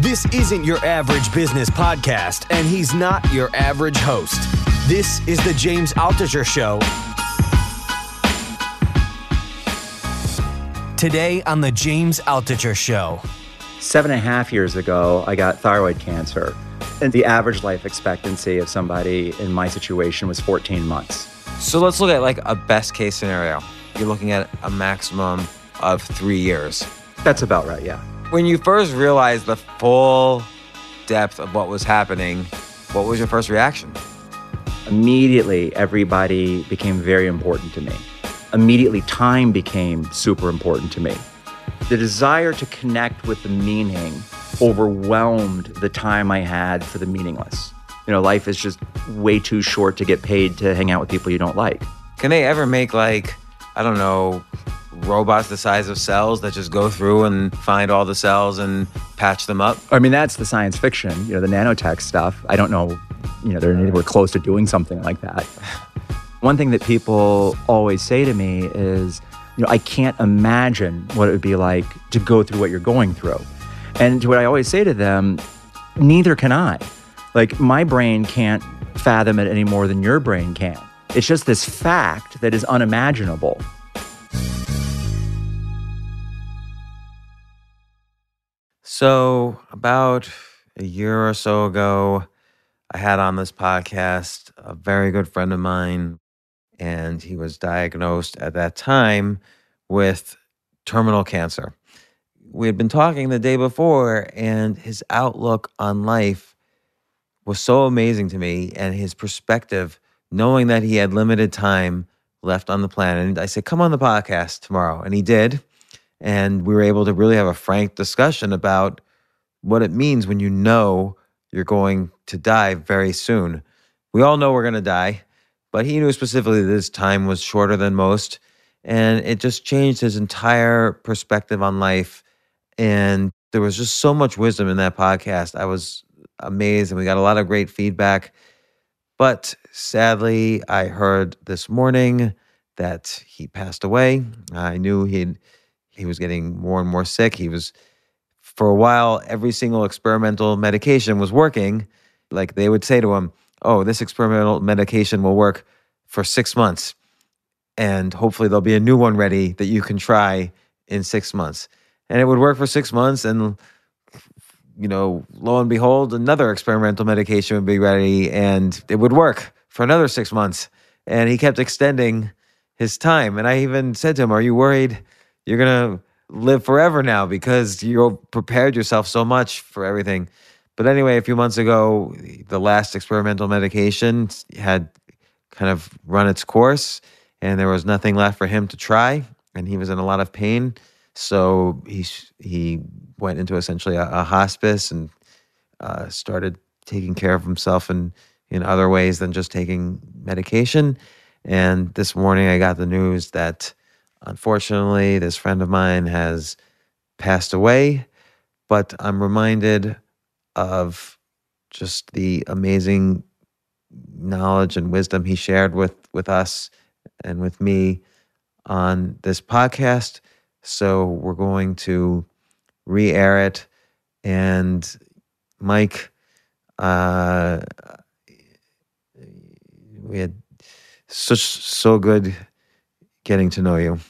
This isn't your average business podcast, and he's not your average host. This is the James Altucher Show. Today on the James Altucher Show. Seven and a half years ago, I got thyroid cancer, and the average life expectancy of somebody in my situation was 14 months. So let's look at like a best case scenario. You're looking at a maximum of three years. That's about right, yeah. When you first realized the full depth of what was happening, what was your first reaction? Immediately, everybody became very important to me. Immediately, time became super important to me. The desire to connect with the meaning overwhelmed the time I had for the meaningless. You know, life is just way too short to get paid to hang out with people you don't like. Can they ever make like, I don't know, robots the size of cells that just go through and find all the cells and patch them up? I mean, that's the science fiction, you know, the nanotech stuff. I don't know, you know, they're anywhere close to doing something like that. One thing that people always say to me is, you know, I can't imagine what it would be like to go through what you're going through. And to what I always say to them, neither can I. Like, my brain can't fathom it any more than your brain can. It's just this fact that is unimaginable. So, about a year or so ago, I had on this podcast a very good friend of mine, and he was diagnosed at that time with terminal cancer. We had been talking the day before, and his outlook on life was so amazing to me, and his perspective, knowing that he had limited time left on the planet. And I said, Come on the podcast tomorrow. And he did. And we were able to really have a frank discussion about what it means when you know you're going to die very soon. We all know we're going to die, but he knew specifically that his time was shorter than most. And it just changed his entire perspective on life. And there was just so much wisdom in that podcast. I was amazed, and we got a lot of great feedback. But sadly, I heard this morning that he passed away. I knew he'd he was getting more and more sick. He was for a while every single experimental medication was working. Like they would say to him, "Oh, this experimental medication will work for 6 months and hopefully there'll be a new one ready that you can try in 6 months." And it would work for 6 months and you know, lo and behold, another experimental medication would be ready and it would work for another 6 months. And he kept extending his time. And I even said to him, Are you worried you're to live forever now because you prepared yourself so much for everything? But anyway, a few months ago, the last experimental medication had kind of run its course and there was nothing left for him to try. And he was in a lot of pain. So he, he went into essentially a, a hospice and uh, started taking care of himself in, in other ways than just taking medication. And this morning I got the news that unfortunately this friend of mine has passed away. But I'm reminded of just the amazing knowledge and wisdom he shared with, with us and with me on this podcast. So we're going to re air it. And Mike, uh, we had such so good getting to know you.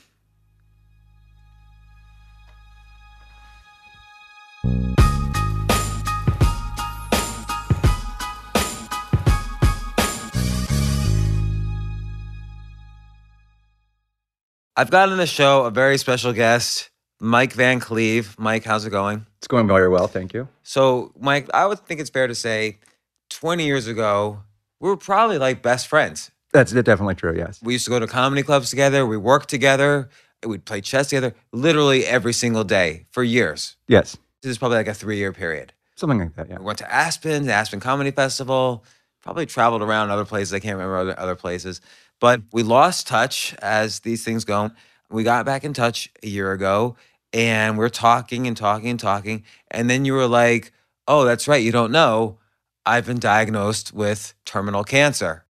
I've got on the show a very special guest, Mike Van Cleave. Mike, how's it going? It's going very well, thank you. So, Mike, I would think it's fair to say 20 years ago, we were probably like best friends. That's definitely true, yes. We used to go to comedy clubs together, we worked together, we'd play chess together literally every single day for years. Yes. This is probably like a three year period. Something like that, yeah. We went to Aspen, the Aspen Comedy Festival, probably traveled around other places. I can't remember other, other places. But we lost touch as these things go. We got back in touch a year ago and we're talking and talking and talking. And then you were like, oh, that's right. You don't know. I've been diagnosed with terminal cancer.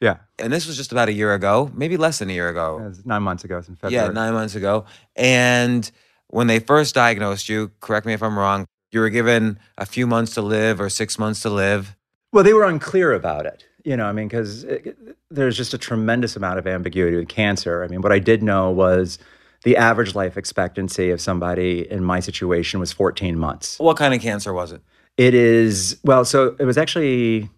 Yeah. And this was just about a year ago, maybe less than a year ago. It was nine months ago, it's in February. Yeah, nine months ago. And when they first diagnosed you, correct me if I'm wrong, you were given a few months to live or six months to live. Well, they were unclear about it. You know, I mean, because uh, there's just a tremendous amount of ambiguity with cancer. I mean, what I did know was the average life expectancy of somebody in my situation was 14 months. What kind of cancer was it? It is, well, so it was actually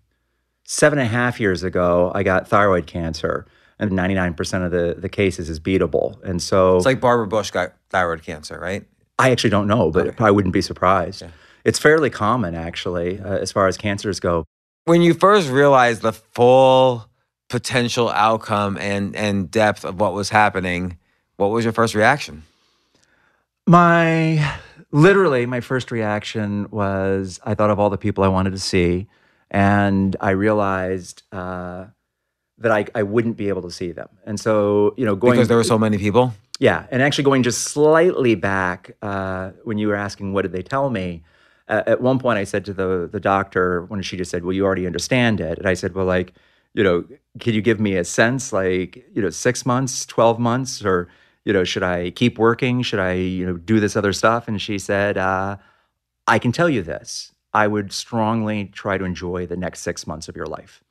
seven and a half years ago, I got thyroid cancer. And 99% of the, the cases is beatable. And so It's like Barbara Bush got thyroid cancer, right? I actually don't know, but Okay. I wouldn't be surprised. Yeah. It's fairly common, actually, uh, as far as cancers go. When you first realized the full potential outcome and, and depth of what was happening, what was your first reaction? My literally, my first reaction was I thought of all the people I wanted to see, and I realized uh, that I, I wouldn't be able to see them. And so, you know, going Because there were so many people? Yeah, and actually going just slightly back uh, when you were asking what did they tell me. Uh, at one point, I said to the the doctor when she just said, "Well, you already understand it," and I said, "Well, like, you know, can you give me a sense, like, you know, six months, twelve months, or you know, should I keep working? Should I, you know, do this other stuff?" And she said, uh, "I can tell you this. I would strongly try to enjoy the next six months of your life."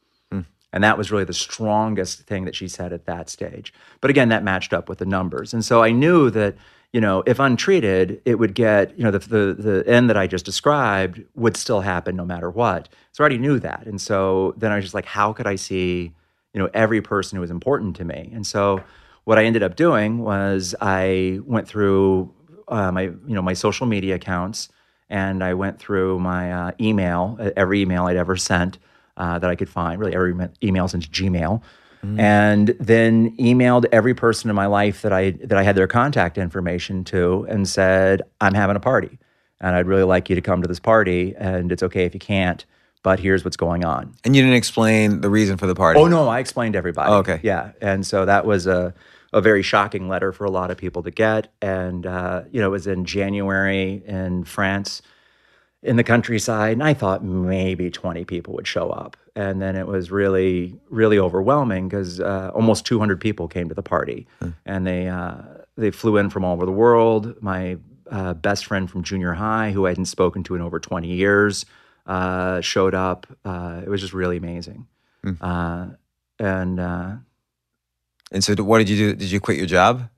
And that was really the strongest thing that she said at that stage. But again, that matched up with the numbers. And so I knew that, you know, if untreated, it would get, you know, the, the, the end that I just described would still happen no matter what. So I already knew that. And so then I was just like, how could I see, you know, every person who was important to me? And so what I ended up doing was I went through uh, my, you know, my social media accounts and I went through my uh, email, uh, every email I'd ever sent uh, that I could find, really every email since Gmail, and then emailed every person in my life that I that I had their contact information to, and said, "I'm having a party, and I'd really like you to come to this party, and it's okay if you can't, but here's what's going on." And you didn't explain the reason for the party. Oh no, I explained to everybody. Oh, okay. Yeah, and so that was a a very shocking letter for a lot of people to get, and uh, you know, it was in January in France, in the countryside, and I thought maybe twenty people would show up, and then it was really really overwhelming because uh, almost two hundred people came to the party, and they uh, they flew in from all over the world. My uh, best friend from junior high, who I hadn't spoken to in over twenty years, uh, showed up. Uh, it was just really amazing. Uh, and uh, And so what did you do? Did you quit your job?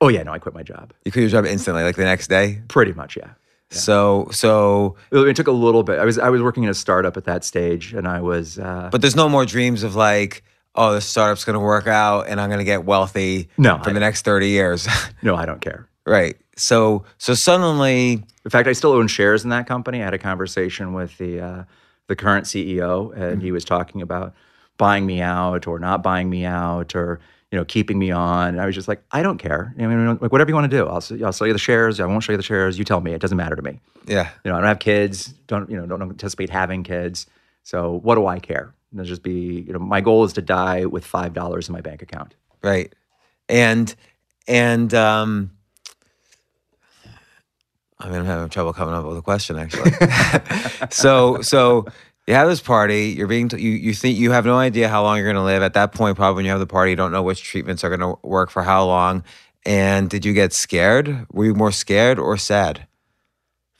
oh yeah, no, I quit my job. You quit your job instantly, like the next day? Pretty much, yeah. So, so, It, took a little bit. I was I was working in a startup at that stage, and I was. Uh, but there's no more dreams of like, oh, this startup's going to work out and I'm going to get wealthy No, for I- the next 30 years. no, I don't care. right. So, so suddenly, In fact, I still own shares in that company. I had a conversation with the uh, the current CEO, and he was talking about buying me out or not buying me out or you know keeping me on. And I was just like, I don't care. I mean, like whatever you want to do, I'll I'll sell you the shares. I won't show you the shares. You tell me. It doesn't matter to me. yeah. You know, I don't have kids. Don't you know? Don't anticipate having kids. So what do I care? It'll just be you know. My goal is to die with five dollars in my bank account. Right. And and um I mean I'm having trouble coming up with a question actually. so so you have this party, you're being t- you you think you have no idea how long you're going to live at that point probably when you have the party you don't know which treatments are going to work for how long and did you get scared? Were you more scared or sad?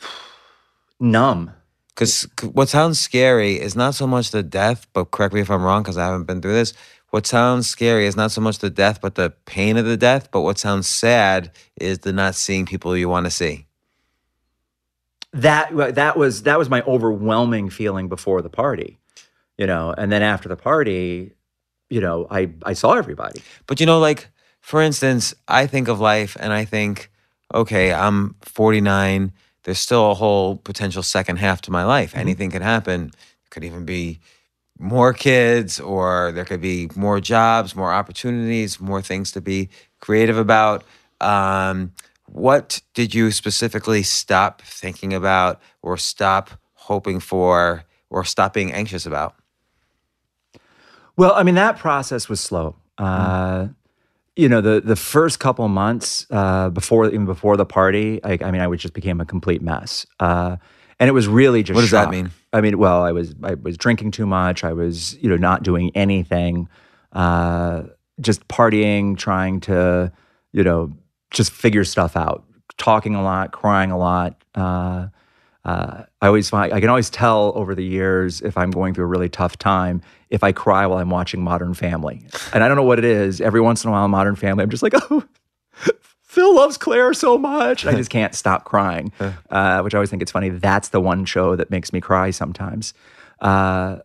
Numb. Because what sounds scary is not so much the death, but correct me if I'm wrong because I haven't been through this. What sounds scary is not so much the death, but the pain of the death. But what sounds sad is the not seeing people you want to see. That that was that was my overwhelming feeling before the party you know and then after the party you know i i saw everybody But you know, like for instance, I think of life and I think, okay, I'm 49. There's still a whole potential second half to my life. Anything could happen. Could even be more kids, or there could be more jobs, more opportunities, more things to be creative about. Um, what did you specifically stop thinking about, or stop hoping for, or stop being anxious about? Well, I mean, that process was slow. Uh, you know, the the first couple months uh, before even before the party, I, I mean, I was just became a complete mess, uh, and it was really just. What does that mean? I mean, well, I was I was drinking too much. I was you know not doing anything, uh, just partying, trying to you know just figure stuff out, talking a lot, crying a lot. Uh, uh, I always find I can always tell over the years if I'm going through a really tough time if I cry while I'm watching Modern Family, and I don't know what it is. Every once in a while, Modern Family, I'm just like, oh, Phil loves Claire so much, and I just can't stop crying. Uh, which I always think it's funny. That's the one show that makes me cry sometimes. Uh,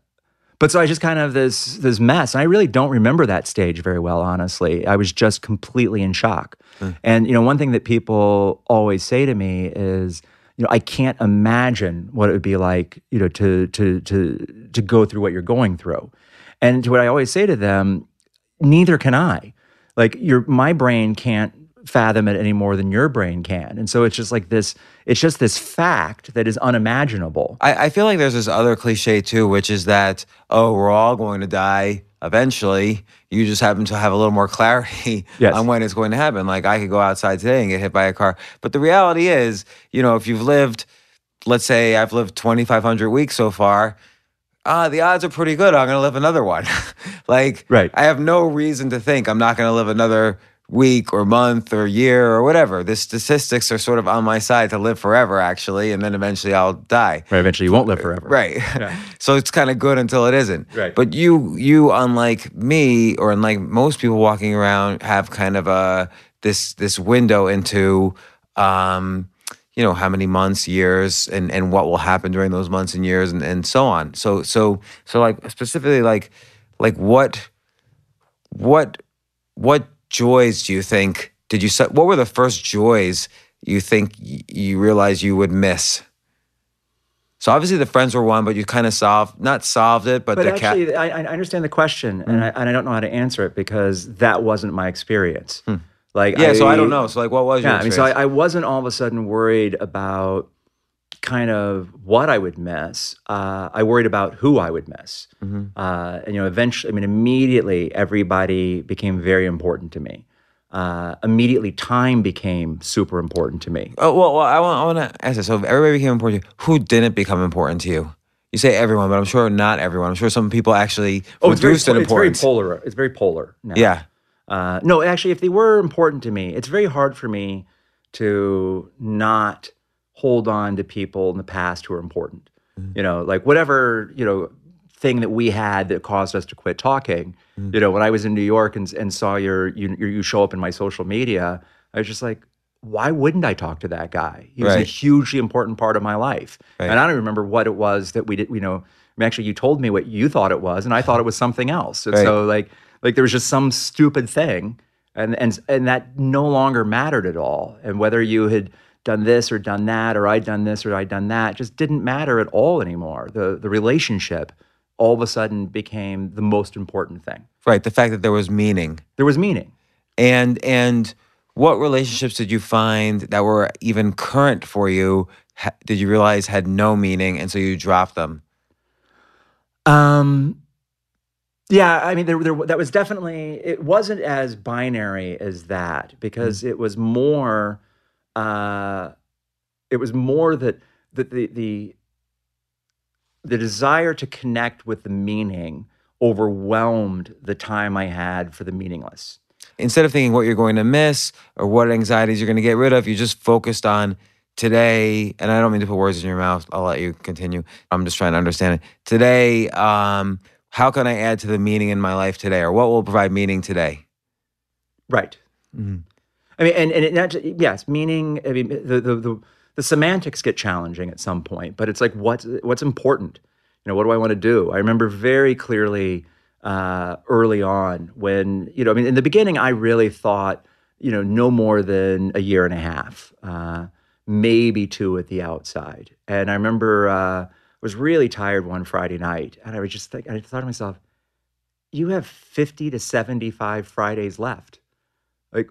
but so I just kind of this this mess. And I really don't remember that stage very well, honestly. I was just completely in shock. And you know, one thing that people always say to me is, you know, I can't imagine what it would be like, you know, to to to to go through what you're going through. And to what I always say to them, neither can I. Like your my brain can't fathom it any more than your brain can. And so it's just like this, it's just this fact that is unimaginable. I, I feel like there's this other cliche too, which is that, oh, we're all going to die eventually. You just happen to have a little more clarity Yes. on when it's going to happen. Like I could go outside today and get hit by a car. But the reality is, you know, if you've lived, let's say I've lived 2,500 weeks so far, uh, the odds are pretty good I'm going to live another one. like, Right. I have no reason to think I'm not going to live another week or month or year or whatever. The statistics are sort of on my side to live forever, actually, and then eventually I'll die. Right. Eventually you won't live forever. Right. so it's kind of good until it isn't. Right. But you, you, unlike me, or unlike most people walking around, have kind of a this this window into, um, you know, how many months, years, and and what will happen during those months and years, and and so on. So so so like specifically like like what what what joys do you think did you set? What were the first joys you think you realized you would miss? So obviously the friends were one, but you kind of solved not solved it, but, But the cat. actually, I, I understand the question, and, I, and I don't know how to answer it because that wasn't my experience. Like, Hmm. Yeah, so I don't know. So like, what was your? Yeah, I mean, so I. I wasn't all of a sudden worried about kind of what I would miss. Uh, I worried about who I would miss. Mm-hmm. Uh, and you know, eventually, I mean, immediately, everybody became very important to me. Uh, immediately, time became super important to me. Oh well, well I want I want to ask this. So if everybody became important, to you, who didn't become important to you? You say everyone, but I'm sure not everyone. I'm sure some people actually Oh, it's very, reduced in po- it's very polar. It's very polar. Now. yeah. Uh, no, actually, if they were important to me, it's very hard for me to not hold on to people in the past who are important. Mm-hmm. You know, like whatever you know thing that we had that caused us to quit talking. Mm-hmm. You know, when I was in New York and and saw your you you show up in my social media, I was just like, why wouldn't I talk to that guy? He was a hugely important part of my life, Right. and I don't remember what it was that we did. You know, I mean, actually, you told me what you thought it was, and I thought it was something else. And Right. so, like, like there was just some stupid thing, and and and that no longer mattered at all. And whether you had done this or done that, or I'd done this or I'd done that, just didn't matter at all anymore. The the relationship all of a sudden became the most important thing. Right. The fact that there was meaning. There was meaning. And and what relationships did you find that were even current for you? Ha- did you realize had no meaning, and so you dropped them? Um, yeah, I mean, there, there, that was definitely, it wasn't as binary as that because it was more, uh, it was more that, that the, the, the desire to connect with the meaning overwhelmed the time I had for the meaningless. Instead of thinking what you're going to miss or what anxieties you're going to get rid of, you just focused on today. And I don't mean to put words in your mouth. I'll let you continue. I'm just trying to understand it. Today, um, how can I add to the meaning in my life today, or what will provide meaning today? Right. I mean, and, and it not yes, meaning. I mean, the, the the the semantics get challenging at some point, but it's like what's what's important. You know, what do I want to do? I remember very clearly uh, early on when, you know, I mean, in the beginning, I really thought, you know, no more than a year and a half, uh, maybe two at the outside. And I remember uh, I was really tired one Friday night, and I was just I thought to myself, you have 50 to 75 Fridays left. Like,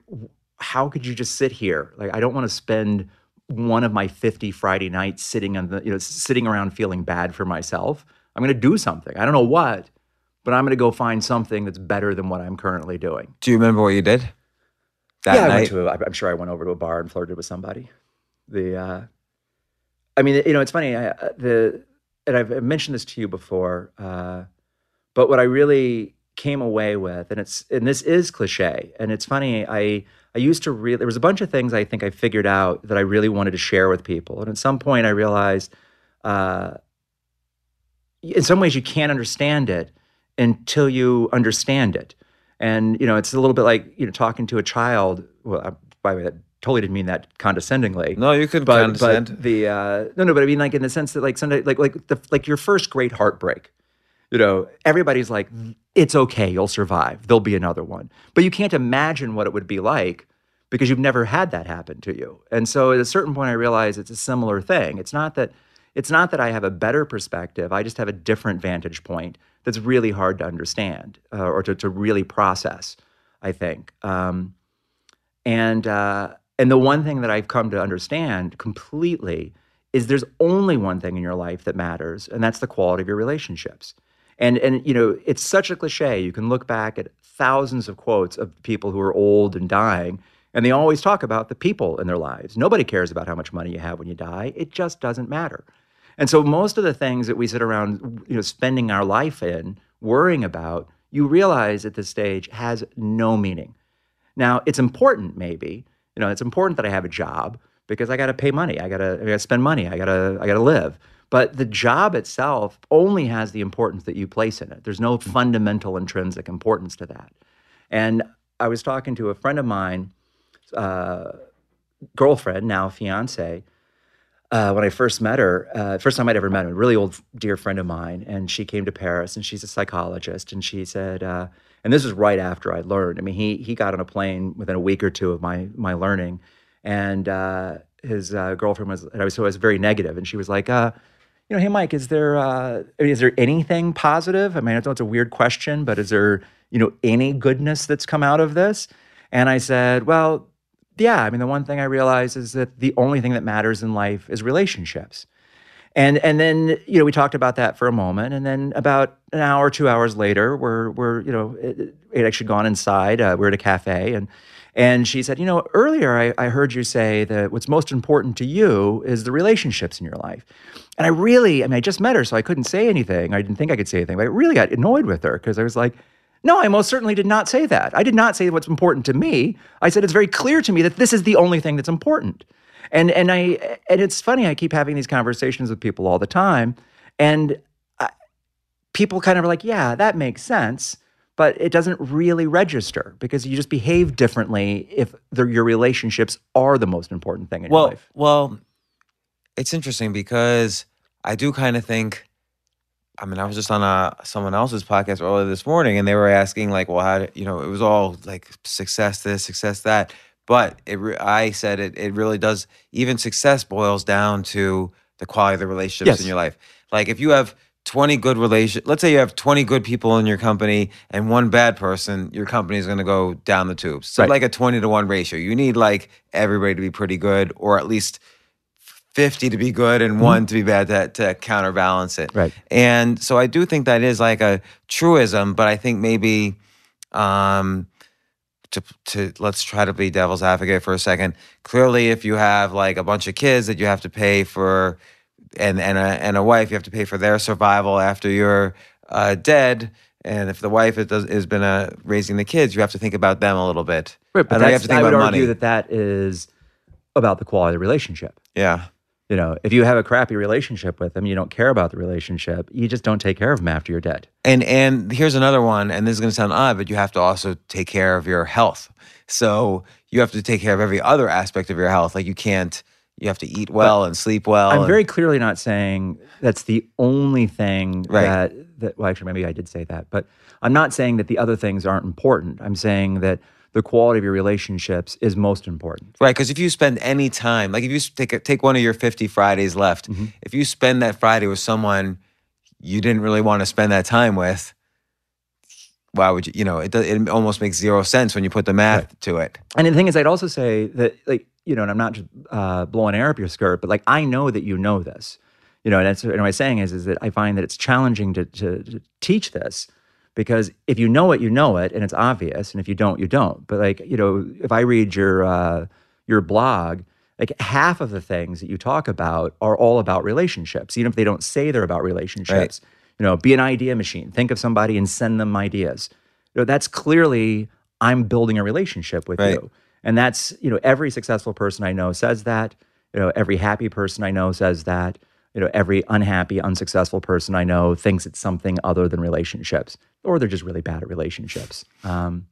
how could you just sit here? Like, I don't want to spend one of my 50 Friday nights sitting on the, you know, sitting around feeling bad for myself. I'm going to do something. I don't know what, but I'm going to go find something that's better than what I'm currently doing. Do you remember what you did that yeah, I went to a, I'm sure I went over to a bar and flirted with somebody. The, uh, I mean, you know, it's funny. I, uh, the, and I've mentioned this to you before, uh, but what I really came away with, and it's, and this is cliche, and it's funny. I, I used to really. There was a bunch of things I think I figured out that I really wanted to share with people, and at some point I realized, uh, in some ways, you can't understand it until you understand it. And you know, it's a little bit like you know talking to a child. Well, I, by the way, that totally didn't mean that condescendingly. no, you could but, condescend. but the uh, no, no, but I mean like in the sense that like Sunday, like like the like your first great heartbreak. You know, everybody's like, it's okay, you'll survive. There'll be another one, but you can't imagine what it would be like because you've never had that happen to you. And so at a certain point, I realized it's a similar thing. It's not that it's not that I have a better perspective. I just have a different vantage point that's really hard to understand uh, or to, to really process. I think. Um, and uh, and the one thing that I've come to understand completely is there's only one thing in your life that matters, and that's the quality of your relationships. And and you know, it's such a cliche. You can look back at thousands of quotes of people who are old and dying, and they always talk about the people in their lives. Nobody cares about how much money you have when you die. It just doesn't matter. And so most of the things that we sit around, you know, spending our life in, worrying about, you realize at this stage has no meaning. Now, it's important, maybe. You know, it's important that I have a job because I got to pay money. I got to I got to spend money. I got to I got to live. But the job itself only has the importance that you place in it. There's no fundamental intrinsic importance to that. And I was talking to a friend of mine, uh, girlfriend, now fiance, uh, when I first met her, uh, first time I'd ever met her, a really old dear friend of mine, and she came to Paris, and she's a psychologist, and she said, uh, and this was right after I learned. I mean, he he got on a plane within a week or two of my my learning, and uh, his uh, girlfriend was, and I was so I was very negative, and she was like, uh, you know, hey Mike, is there uh, I mean, is there anything positive? I mean, I know it's a weird question, but is there you know any goodness that's come out of this? And I said, well, yeah. I mean, the one thing I realized is that the only thing that matters in life is relationships. And and then you know we talked about that for a moment, and then about an hour, two hours later, we're we're you know it, it actually gone inside. Uh, we're at a cafe, and and she said, you know, earlier I, I heard you say that what's most important to you is the relationships in your life. And I really, I mean, I just met her, so I couldn't say anything. I didn't think I could say anything, but I really got annoyed with her because I was like, no, I most certainly did not say that. I did not say what's important to me. I said it's very clear to me that this is the only thing that's important. And and I and it's funny. I keep having these conversations with people all the time, and I, people kind of are like, "Yeah, that makes sense," but it doesn't really register because you just behave differently if the, your relationships are the most important thing in well, your life. well, it's interesting because I do kind of think. I mean, I was just on a someone else's podcast earlier this morning, and they were asking like, "Well, how do, you know?" It was all like success this, success that, but it. I said it. It really does. Even success boils down to the quality of the relationships Yes. in your life. Like if you have twenty good relation, let's say you have twenty good people in your company and one bad person, your company is going to go down the tubes. So Right. like a twenty to one ratio. You need like everybody to be pretty good, or at least 50 to be good and one to be bad to, to counterbalance it. Mm-hmm. Right. And so I do think that is like a truism, but I think maybe um to to let's try to be devil's advocate for a second. Clearly if you have like a bunch of kids that you have to pay for and and a and a wife you have to pay for their survival after you're uh, dead and if the wife has been uh, raising the kids, you have to think about them a little bit. Right, I but that's, have to think I would about argue money. that that is about the quality of the relationship. yeah. You know, if you have a crappy relationship with them, you don't care about the relationship. You just don't take care of them after you're dead. And and here's another one, and this is going to sound odd, but you have to also take care of your health. So you have to take care of every other aspect of your health. Like you can't, you have to eat well and sleep well. I'm and- very clearly not saying that's the only thing Right. that that. Well, actually, maybe I did say that, but I'm not saying that the other things aren't important. I'm saying that the quality of your relationships is most important. Right, because if you spend any time, like if you take a, take one of your fifty Fridays left, Mm-hmm. if you spend that Friday with someone you didn't really want to spend that time with, why would you? You know, it it almost makes zero sense when you put the math to it. And the thing is, I'd also say that, like, you know, and I'm not just uh, blowing air up your skirt, but like, I know that you know this, you know, and that's and what I'm saying is, is that I find that it's challenging to, to, to teach this because if you know it, you know it, and it's obvious, and if you don't, you don't. But like, you know, if I read your uh, your blog, like half of the things that you talk about are all about relationships, even if they don't say they're about relationships. You know, be an idea machine. Think of somebody and send them ideas. You know, that's clearly I'm building a relationship with Right. you. And that's, you know, every successful person I know says that. You know, every happy person I know says that. You know, every unhappy, unsuccessful person I know thinks it's something other than relationships, or they're just really bad at relationships. Um,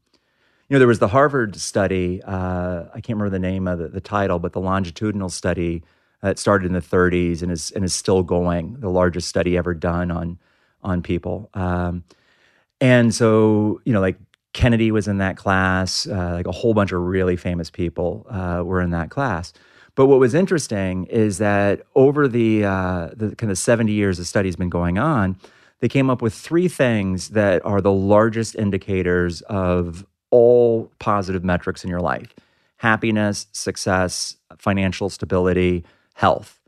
you know, there was the Harvard study. Uh, I can't remember the name of the, the title, but the longitudinal study that started in the 30s and is and is still going. The largest study ever done on on people. Um, and so, you know, like Kennedy was in that class, uh, like a whole bunch of really famous people uh, were in that class. But what was interesting is that over the, uh, the kind of 70 years the study's been going on, they came up with three things that are the largest indicators of all positive metrics in your life happiness, success, financial stability, health.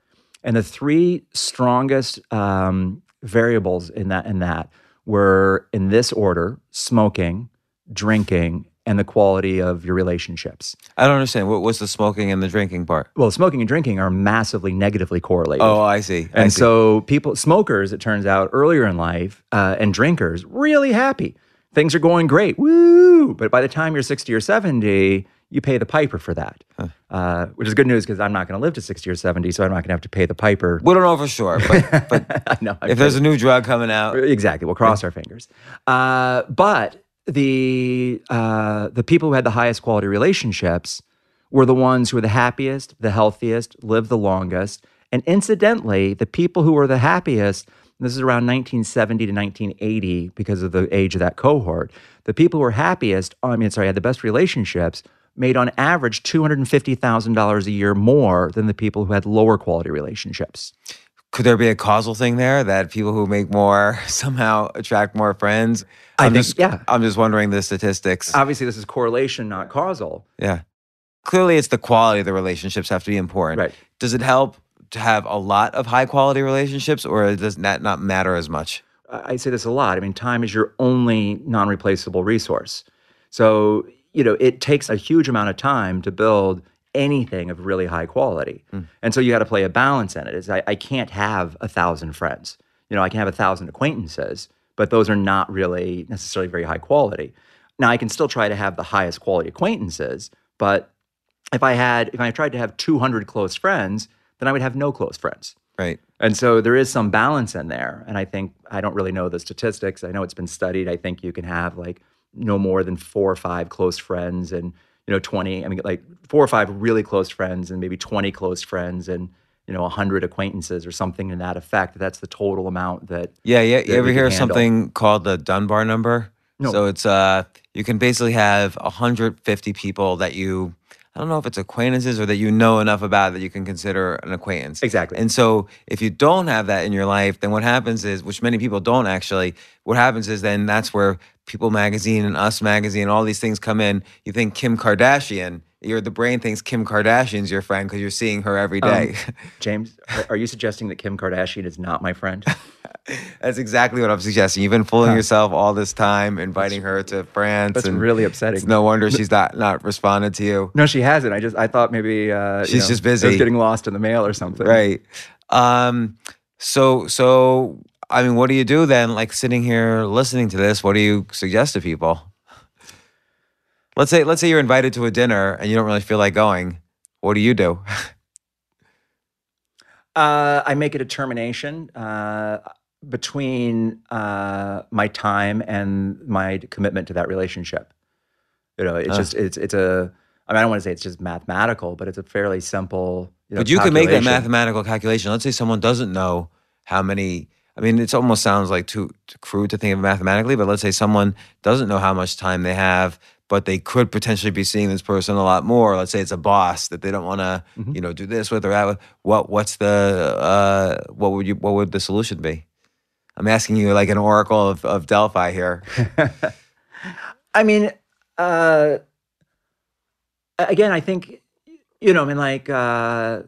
And the three strongest um, variables in that in that were in this order: smoking, drinking, and the quality of your relationships. I don't understand. What was the smoking and the drinking part? Well, smoking and drinking are massively negatively correlated. Oh, I see. I And see. so people, smokers, it turns out earlier in life, uh, and drinkers, really happy. Things are going great. Woo! But by the time you're 60 or 70, you pay the piper for that, uh, which is good news because I'm not going to live to 60 or 70, so I'm not going to have to pay the piper. we don't know for sure, but, but I know. I'm if there's a new drug coming out, Exactly. We'll cross our fingers. Uh, but the uh, the people who had the highest quality relationships were the ones who were the happiest, the healthiest, lived the longest. And incidentally, the people who were the happiest, this is around 1970 to 1980 because of the age of that cohort, the people who were happiest, I mean, sorry, had the best relationships, made on average $250,000 a year more than the people who had lower quality relationships. Could there be a causal thing there that people who make more somehow attract more friends? I I'm think- just, yeah. I'm just wondering the statistics. Obviously, this is correlation, not causal. yeah. Clearly, it's the quality of the relationships have to be important. Right. Does it help to have a lot of high quality relationships, or does that not matter as much? I I say this a lot. I mean, time is your only non replaceable resource. So, you know, it takes a huge amount of time to build anything of really high quality. Hmm. And so you got to play a balance in it. Is I, I can't have a thousand friends. You know, I can have a thousand acquaintances, but those are not really necessarily very high quality. Now, I can still try to have the highest quality acquaintances, but if I had, if I tried to have 200 close friends, then I would have no close friends. Right. And so there is some balance in there. And I think, I don't really know the statistics. I know it's been studied. I think you can have like no more than four or five close friends and, you know, 20, I mean, like four or five really close friends and maybe 20 close friends and, you know, 100 acquaintances or something in that effect. That's the total amount that. Yeah, yeah. that You ever hear handle. something called the Dunbar number? No. So it's uh, you can basically have 150 people that you, I don't know if it's acquaintances or that you know enough about that you can consider an acquaintance. Exactly. And so if you don't have that in your life, then what happens is, which many people don't actually, what happens is then that's where People Magazine and Us Magazine, all these things come in. You think Kim Kardashian, your the brain thinks Kim Kardashian's your friend because you're seeing her every um, day. James, are- are you suggesting that Kim Kardashian is not my friend? That's exactly what I'm suggesting. You've been fooling yourself all this time, inviting her to France. That's and really upsetting. It's no wonder she's not not responded to you. No, she hasn't. I just I thought maybe uh, you She's know, just it busy. getting lost in the mail or something. Right. Um, so so I mean, what do you do then? Like sitting here listening to this, what do you suggest to people? Let's say let's say you're invited to a dinner and you don't really feel like going. What do you do? Uh, I make a determination uh, between uh, my time and my commitment to that relationship. You know, it's Uh. just it's it's a. I mean, I don't want to say it's just mathematical, but it's a fairly simple. You know, but you can make that mathematical calculation. Let's say someone doesn't know how many I mean, it almost sounds like too, too crude to think of mathematically, but let's say someone doesn't know how much time they have, but they could potentially be seeing this person a lot more. Let's say it's a boss that they don't want to, Mm-hmm. you know, do this with or that with. What what's the uh, what would you what would the solution be? I'm asking you like an oracle of, of Delphi here. I mean, uh, again, I think, you know, I mean, like, uh,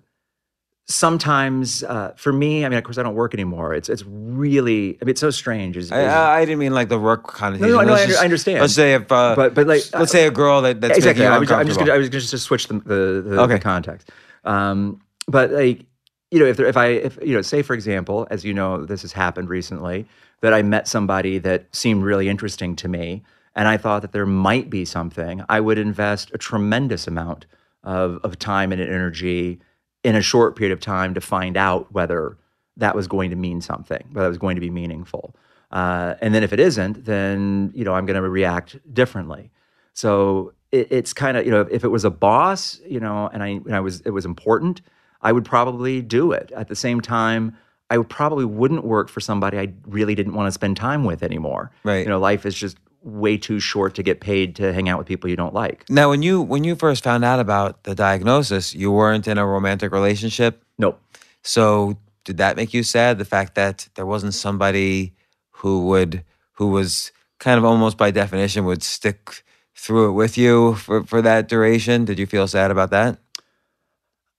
sometimes uh, for me, I mean, of course, I don't work anymore. It's it's really, I mean, it's so strange. Is, I, I, didn't mean like the work connotation. no, no, Let's I just- I understand. Let's say if, uh, But- but, like, let's, let's say a girl that, that's exactly. I was, I'm just gonna, I was just to switch the the, the, Okay. the context. Um, but like you know, if there, if I if you know, say for example, as you know, this has happened recently that I met somebody that seemed really interesting to me, and I thought that there might be something. I would invest a tremendous amount of of time and energy in a short period of time to find out whether that was going to mean something, whether it was going to be meaningful. Uh, and then if it isn't, then you know I'm going to react differently. So it, it's kind of you know if it was a boss, you know, and I and I was it was important, I would probably do it. At the same time, I would probably wouldn't work for somebody I really didn't want to spend time with anymore. Right. You know, life is just way too short to get paid to hang out with people you don't like. Now, when you when you first found out about the diagnosis, you weren't in a romantic relationship. Nope. So, did that make you sad? The fact that there wasn't somebody who would who was kind of almost by definition would stick through it with you for for that duration. Did you feel sad about that?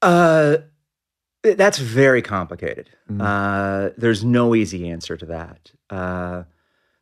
Uh, that's very complicated. Uh, there's no easy answer to that. Uh,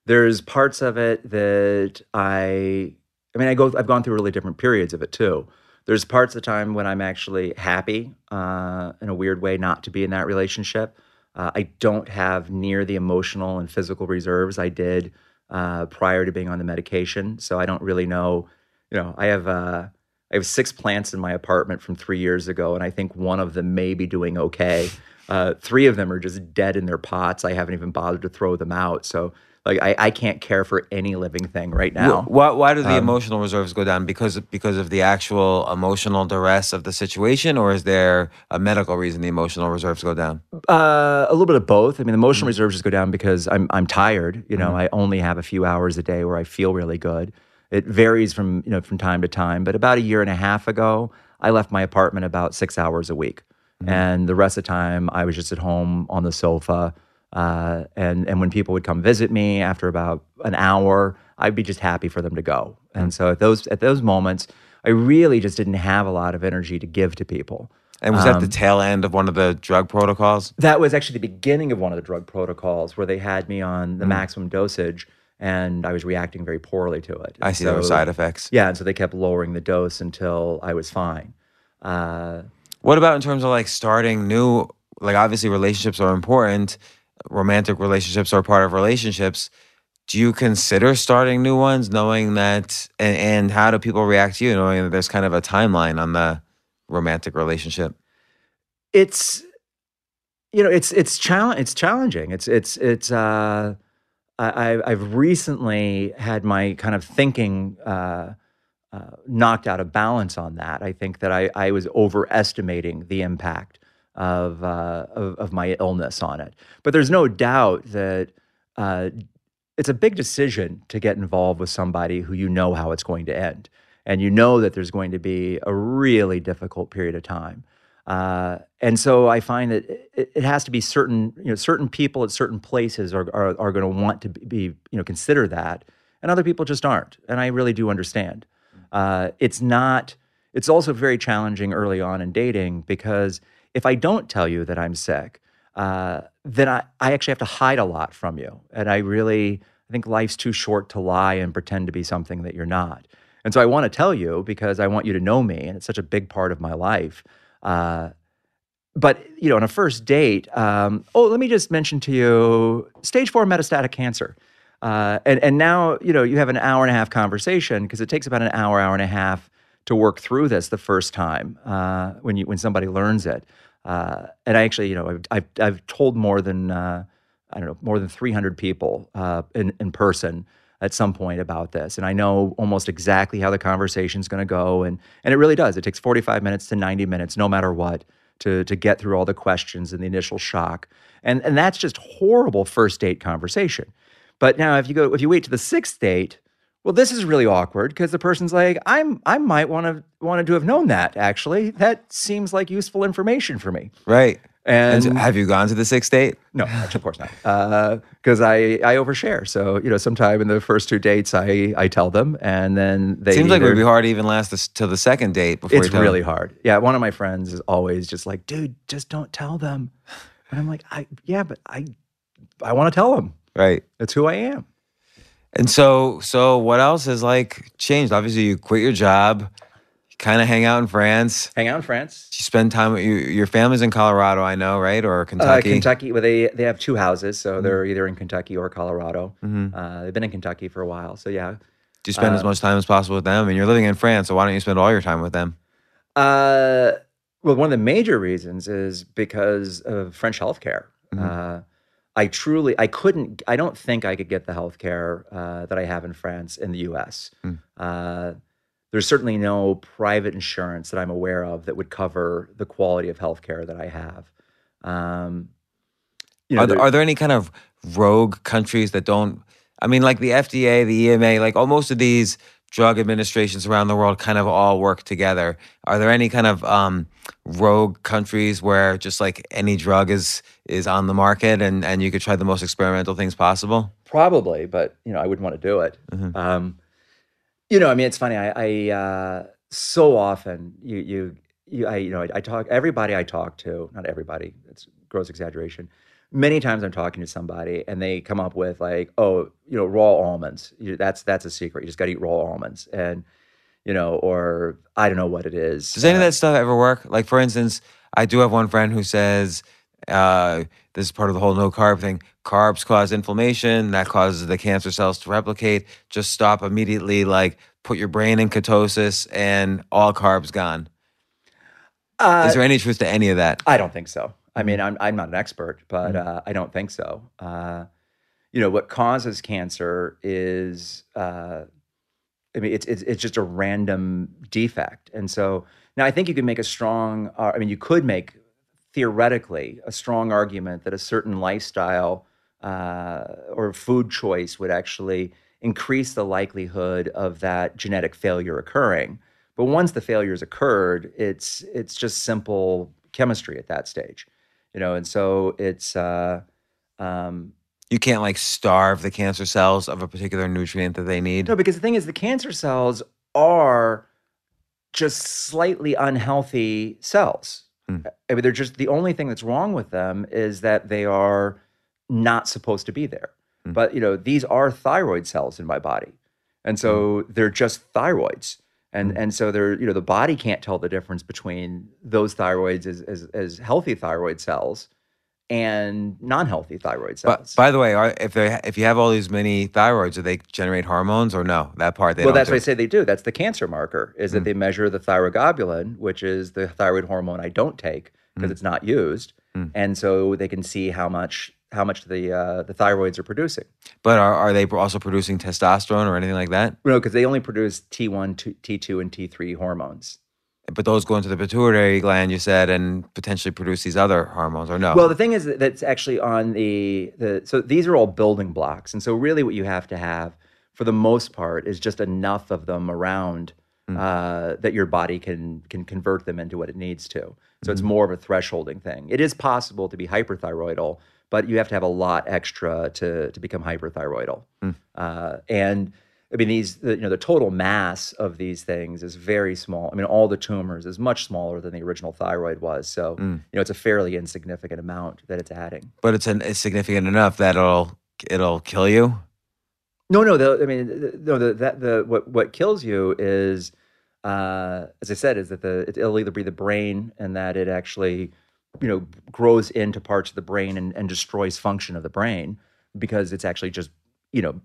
there's parts of it that I, I mean, I go, I've gone through really different periods of it too. There's parts of the time when I'm actually happy, uh, in a weird way, not to be in that relationship. Uh, I don't have near the emotional and physical reserves I did uh, prior to being on the medication, so I don't really know. You know, I have uh, I have six plants in my apartment from three years ago, and I think one of them may be doing okay. Uh, three of them are just dead in their pots. I haven't even bothered to throw them out. So, like, I, I can't care for any living thing right now. Why, why do Um, the emotional reserves go down? Because of, because of the actual emotional duress of the situation, or is there a medical reason the emotional reserves go down? Uh, a little bit of both. I mean, the emotional reserves just go down because I'm I'm tired. You know, I only have a few hours a day where I feel really good. It varies from you know from time to time. But about a year and a half ago, I left my apartment about six hours a week, and the rest of the time I was just at home on the sofa. Uh, and and when people would come visit me after about an hour, I'd be just happy for them to go. And so at those at those moments, I really just didn't have a lot of energy to give to people. And was that Um, the tail end of one of the drug protocols? That was actually the beginning of one of the drug protocols where they had me on the maximum dosage and I was reacting very poorly to it. I see there were side effects. Yeah, and so they kept lowering the dose until I was fine. Uh, What about in terms of like starting new? Like obviously relationships are important. Romantic relationships are part of relationships. Do you consider starting new ones, knowing that, and, and how do people react to you, knowing that there's kind of a timeline on the romantic relationship? it's you know it's it's challenge it's challenging it's it's it's uh I, I've recently had my kind of thinking uh, uh, knocked out of balance on that. I think that I, I was overestimating the impact of, uh, of of my illness on it. But there's no doubt that uh, it's a big decision to get involved with somebody who you know how it's going to end, and you know that there's going to be a really difficult period of time. Uh, and so I find that it, it has to be certain, you know, certain people at certain places are are, are going to want to be, you know, consider that, and other people just aren't. And I really do understand. Uh, it's not. It's also very challenging early on in dating because if I don't tell you that I'm sick, uh, then I, I actually have to hide a lot from you. And I really I think life's too short to lie and pretend to be something that you're not. And so I want to tell you because I want you to know me, and it's such a big part of my life. Uh, but you know, on a first date, um, oh, let me just mention to you, stage four metastatic cancer, uh, and and now you know you have an hour and a half conversation because it takes about an hour, hour and a half to work through this the first time uh, when you when somebody learns it. Uh, and I actually, you know, I've I've, I've told more than uh, I don't know more than 300 people uh, in in person at some point about this, and I know almost exactly how the conversation is going to go, and and it really does. It takes 45 minutes to 90 minutes, no matter what, to to get through all the questions and the initial shock. And and that's just horrible first date conversation. But now if you go if you wait to the sixth date, well, this is really awkward because the person's like, I'm I might want to wanted to have known that actually. That seems like useful information for me. Right. And, And have you gone to the sixth date? no, of course not, uh, because I I overshare. So you know, sometime in the first two dates, I I tell them, and then they Seems like it would be hard to even last this till the second date before It's really them. hard. Yeah, one of my friends is always just like, dude, just don't tell them. And I'm like, I yeah, but I I want to tell them. Right. That's who I am. And so, so what else has like changed? Obviously, you quit your job, kind of hang out in France. Hang out in France. You spend time with you, your family's in Colorado, I know, right? Or Uh, Kentucky. Kentucky. Well, they they have two houses, Mm-hmm. so they're either in Kentucky or Colorado. Uh, they've been in Kentucky for a while, so yeah. Do you spend uh, as much time as possible with them? And you're living in France, so why don't you spend all your time with them? Uh, well, one of the major reasons is because of French healthcare. Uh, I truly, I couldn't, I don't think I could get the healthcare uh, that I have in France in the U.S. Uh, there's certainly no private insurance that I'm aware of that would cover the quality of healthcare that I have. Um, you know, Are there, are there any kind of rogue countries that don't? I mean, like the FDA, the EMA, like all most of these drug administrations around the world kind of all work together. Are there any kind of um, rogue countries where just like any drug is is on the market and and you could try the most experimental things possible? Probably, but you know, I wouldn't want to do it. Um, you know, I mean, it's funny. I, I uh, so often you you you I you know I, I talk everybody I talk to, not everybody. It's gross exaggeration. Many times I'm talking to somebody and they come up with like, oh, you know, raw almonds. You, that's that's a secret. You just got to eat raw almonds, and you know, or I don't know what it is. Does any of Uh, that stuff ever work? Like for instance, I do have one friend who says uh, this is part of the whole no carb thing. Carbs cause inflammation. That causes the cancer cells to replicate. Just stop immediately. Like put your brain in ketosis and all carbs gone. uh, is there any truth to any of that? I don't think so. I mean, I'm I'm not an expert, but uh, I don't think so. Uh, you know, what causes cancer is, uh, I mean, it's, it's it's just a random defect, and so now I think you can make a strong. Uh, I mean, you could make theoretically a strong argument that a certain lifestyle uh, or food choice would actually increase the likelihood of that genetic failure occurring. But once the failure has occurred, it's it's just simple chemistry at that stage, you know. And so it's uh, um, You can't like starve the cancer cells of a particular nutrient that they need. no, because the thing is, the cancer cells are just slightly unhealthy cells. Hmm. I mean, they're just the only thing that's wrong with them is that they are not supposed to be there. Hmm. But you know, these are thyroid cells in my body, and so Hmm. they're just thyroids. And, and so they're you know the body can't tell the difference between those thyroids as, as, as healthy thyroid cells and non-healthy thyroid cells. But by the way, are, if they if you have all these many thyroids, do they generate hormones or no? That part they well, that's do. what I say they do. That's the cancer marker. Is Mm. that they measure the thyroglobulin, which is the thyroid hormone I don't take because Mm. it's not used, and so they can see how much how much the uh, the thyroids are producing. But are, are they also producing testosterone or anything like that? No, because they only produce T one, T two, and T three hormones. But those go into the pituitary gland, you said, and potentially produce these other hormones, or no? Well, the thing is that that's actually on the the so these are all building blocks, and so really what you have to have for the most part is just enough of them around uh, that your body can can convert them into what it needs to. So it's more of a thresholding thing. It is possible to be hyperthyroidal, but you have to have a lot extra to to become hyperthyroidal. Uh, and I mean, these the, you know the total mass of these things is very small. I mean, all the tumors is much smaller than the original thyroid was. So you know, it's a fairly insignificant amount that it's adding. but it's, an, it's significant enough that it'll it'll kill you. No, no. The, I mean, the, no. The that the what what kills you is, uh, as I said, is that the it, it'll either be the brain and that it actually, you know, grows into parts of the brain and, and destroys function of the brain because it's actually just you know,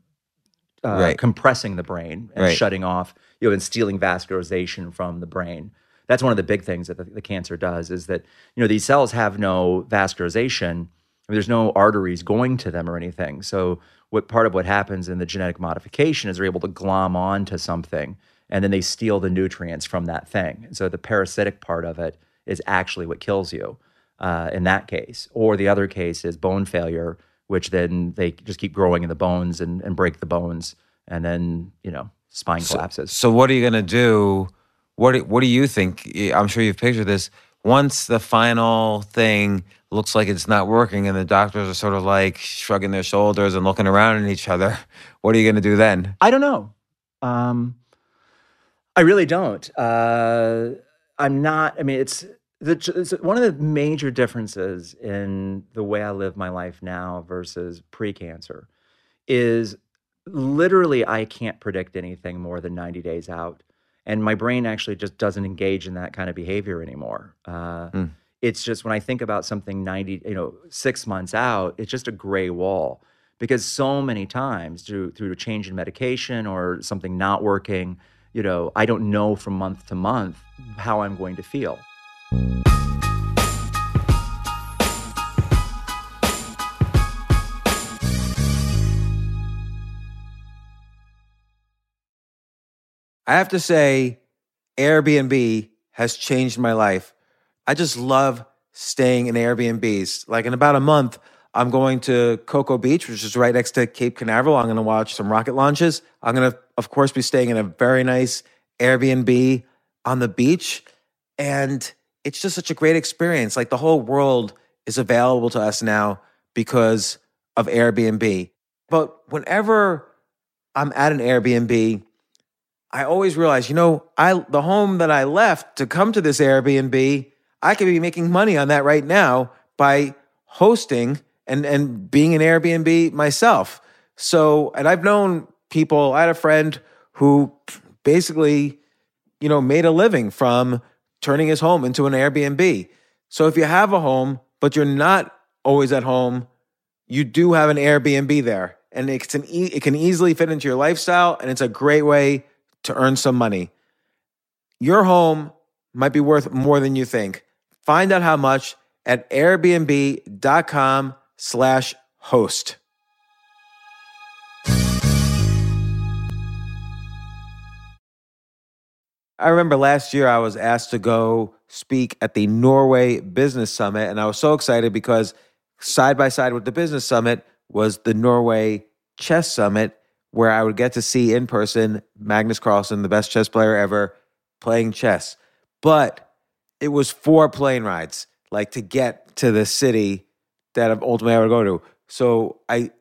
uh, Right. compressing the brain and Right. shutting off, you know, and stealing vascularization from the brain. That's one of the big things that the, the cancer does is that you know these cells have no vascularization. I mean, there's no arteries going to them or anything. So what part of what happens in the genetic modification is they're able to glom onto something and then they steal the nutrients from that thing. And so the parasitic part of it is actually what kills you uh, in that case. Or the other case is bone failure, which then they just keep growing in the bones and, and break the bones, and then you know spine collapses. So what are you gonna do? What do- What do you think? I'm sure you've pictured this. Once the final thing looks like it's not working, and the doctors are sort of like shrugging their shoulders and looking around at each other, what are you gonna do then? I don't know. Um, I really don't. Uh, I'm not. I mean, it's, the, one of the major differences in the way I live my life now versus pre-cancer is literally I can't predict anything more than 90 days out, and my brain actually just doesn't engage in that kind of behavior anymore. Uh, Mm. It's just when I think about something 90, you know, six months out, it's just a gray wall because so many times through through a change in medication or something not working, you know, I don't know from month to month how I'm going to feel. I have to say, Airbnb has changed my life. I just love staying in Airbnbs. Like in about a month, I'm going to Cocoa Beach, which is right next to Cape Canaveral. I'm going to watch some rocket launches. I'm going to, of course, be staying in a very nice Airbnb on the beach. And it's just such a great experience. Like the whole world is available to us now because of Airbnb. But whenever I'm at an Airbnb, I always realize, you know, I the home that I left to come to this Airbnb, I could be making money on that right now by hosting and and being an Airbnb myself. So, and I've known people, I had a friend who basically, you know, made a living from turning his home into an Airbnb. So if you have a home, but you're not always at home, you do have an Airbnb there. And it's an e- it can easily fit into your lifestyle and it's a great way to earn some money. Your home might be worth more than you think. Find out how much at airbnb.com slash host. I remember last year I was asked to go speak at the Norway Business Summit, and I was so excited because side by side with the Business Summit was the Norway Chess Summit, where I would get to see in person Magnus Carlsen, the best chess player ever, playing chess. But it was four plane rides, like to get to the city that ultimately I would go to. So I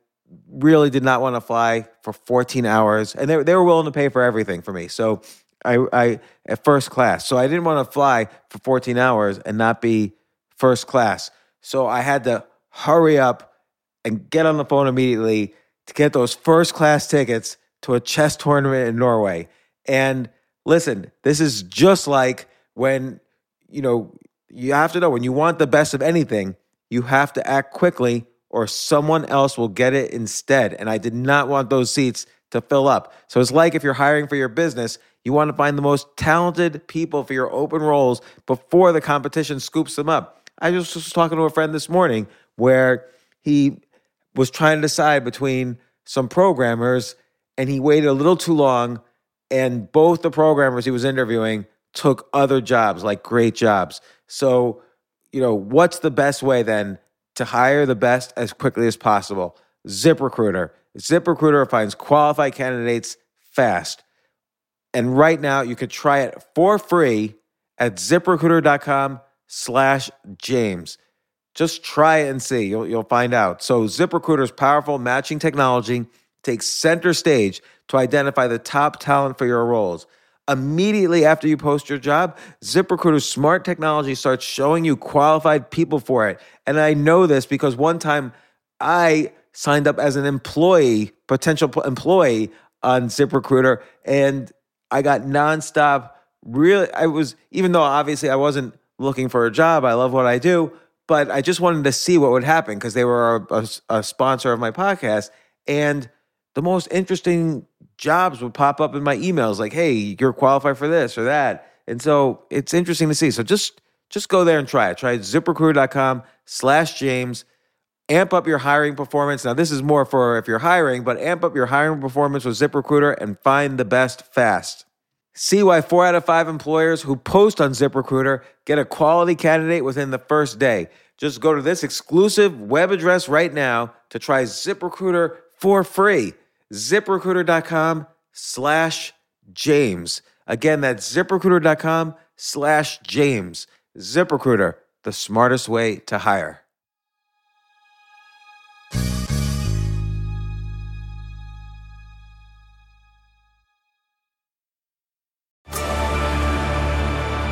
really did not want to fly for 14 hours, and they, they were willing to pay for everything for me. So I, I at first class. So I didn't want to fly for 14 hours and not be first class. So I had to hurry up and get on the phone immediately to get those first class tickets to a chess tournament in Norway. And listen, this is just like when, you know, you have to know when you want the best of anything, you have to act quickly or someone else will get it instead. And I did not want those seats to fill up. So it's like if you're hiring for your business, you want to find the most talented people for your open roles before the competition scoops them up. I was just talking to a friend this morning where he was trying to decide between some programmers and he waited a little too long and both the programmers he was interviewing took other jobs like great jobs. So you know what's the best way then to hire the best as quickly as possible? Ziprecruiter. Ziprecruiter finds qualified candidates fast and right now you can try it for free at ziprecruiter.com slash james just try it and see. You'll, you'll find out. So, ZipRecruiter's powerful matching technology takes center stage to identify the top talent for your roles. Immediately after you post your job, ZipRecruiter's smart technology starts showing you qualified people for it. And I know this because one time I signed up as an employee, potential employee on ZipRecruiter, and I got nonstop. Really, I was, even though obviously I wasn't looking for a job, I love what I do but I just wanted to see what would happen because they were a, a, a, sponsor of my podcast. And the most interesting jobs would pop up in my emails like, hey, you're qualified for this or that. And so it's interesting to see. So just just go there and try it. Try ziprecruiter.com slash James. Amp up your hiring performance. Now, this is more for if you're hiring, but amp up your hiring performance with ZipRecruiter and find the best fast. See why four out of five employers who post on ZipRecruiter get a quality candidate within the first day. Just go to this exclusive web address right now to try ZipRecruiter for free. ZipRecruiter.com slash James. Again, that's ziprecruiter.com slash James. ZipRecruiter, the smartest way to hire.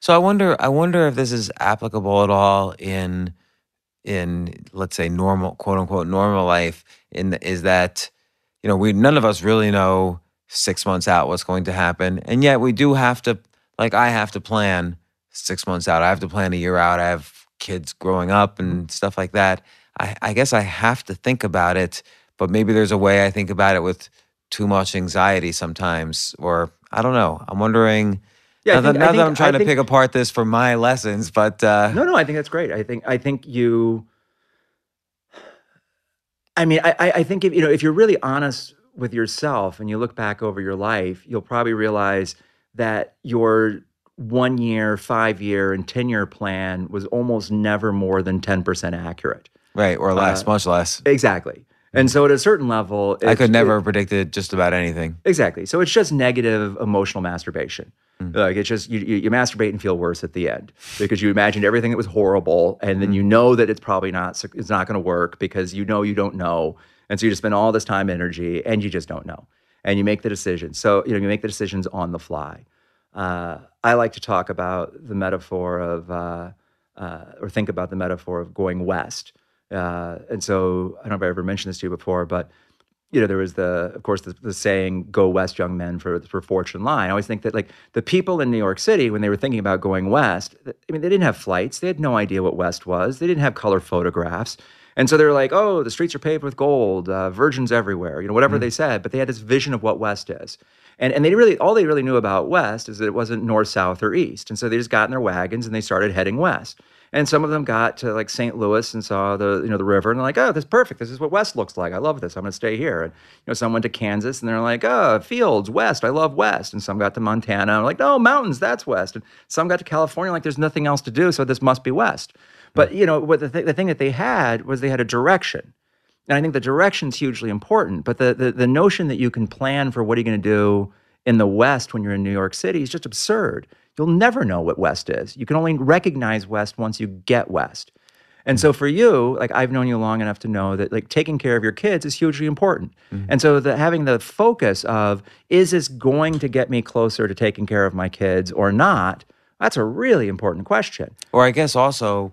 So I wonder I wonder if this is applicable at all in in let's say normal quote unquote normal life in is that you know we none of us really know 6 months out what's going to happen. And yet we do have to like I have to plan 6 months out. I have to plan a year out. I have kids growing up and stuff like that. I I guess I have to think about it but maybe there's a way I think about it with too much anxiety sometimes or I don't know. I'm wondering Yeah, now, that, think- now that think- I'm trying I to pick apart this for my lessons, but uh, No, no, I think that's great. I think I think you. I mean, I, I think if you know if you're really honest with yourself and you look back over your life, you'll probably realize that your one year, five year, and ten year plan was almost never more than ten percent accurate. right or less, much less. Exactly. And so at a certain level, I could never have predicted just about anything. Exactly. So it's just negative emotional masturbation. Like it's just you, you, you masturbate and feel worse at the end because you imagined everything that was horrible, and then you know that it's probably not it's not going to work because you know you don't know, and so you just spend all this time, energy, and you just don't know, and you make the decision. So you know you make the decisions on the fly. Uh, I like to talk about the metaphor of uh, uh, or think about the metaphor of going west. Uh, and so I don't know if I ever mentioned this to you before, but you know, there was the, of course, the, the saying "Go west, young men, for for fortune lie." I always think that like the people in New York City, when they were thinking about going west, I mean, they didn't have flights, they had no idea what west was, they didn't have color photographs, and so they were like, "Oh, the streets are paved with gold, uh, virgins everywhere," you know, whatever they said. But they had this vision of what west is, and and they really all they really knew about west is that it wasn't north, south, or east, and so they just got in their wagons and they started heading west. And some of them got to like St. Louis and saw the you know the river and they're like, oh, this is perfect. This is what West looks like. I love this. I'm gonna stay here. And you know, some went to Kansas and they're like, oh, fields, West. I love West. And some got to Montana and like, no, mountains, that's West. And some got to California like, there's nothing else to do, so this must be West. But hmm. you know, what the th- the thing that they had was they had a direction. And I think the direction's hugely important. But the, the the notion that you can plan for what are you going to do in the West when you're in New York City is just absurd. You'll never know what West is. You can only recognize West once you get West. And so mm. for you, like I've known you long enough to know that like taking care of your kids is hugely important. Mm-hmm. And so the having the focus of is this going to get me closer to taking care of my kids or not? That's a really important question. Or I guess also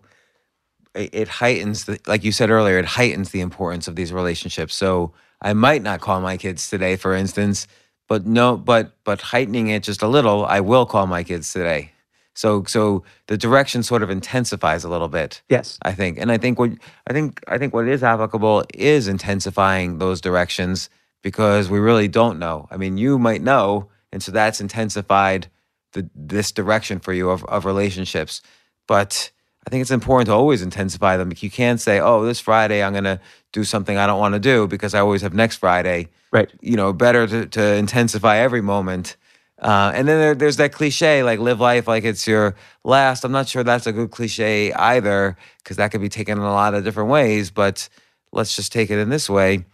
it, it heightens the like you said earlier, it heightens the importance of these relationships. So I might not call my kids today, for instance, but no, but but heightening it just a little, I will call my kids today. So so the direction sort of intensifies a little bit. Yes. I think, and I think what I think I think what is applicable is intensifying those directions because we really don't know. I mean, you might know, and so that's intensified the this direction for you of, of relationships. But I think it's important to always intensify them. You can't say, "Oh, this Friday I'm going to do something I don't want to do because I always have next Friday." Right. You know, better to, to intensify every moment. Uh, and then there, there's that cliche, like live life like it's your last. I'm not sure that's a good cliche either, because that could be taken in a lot of different ways. But let's just take it in this way.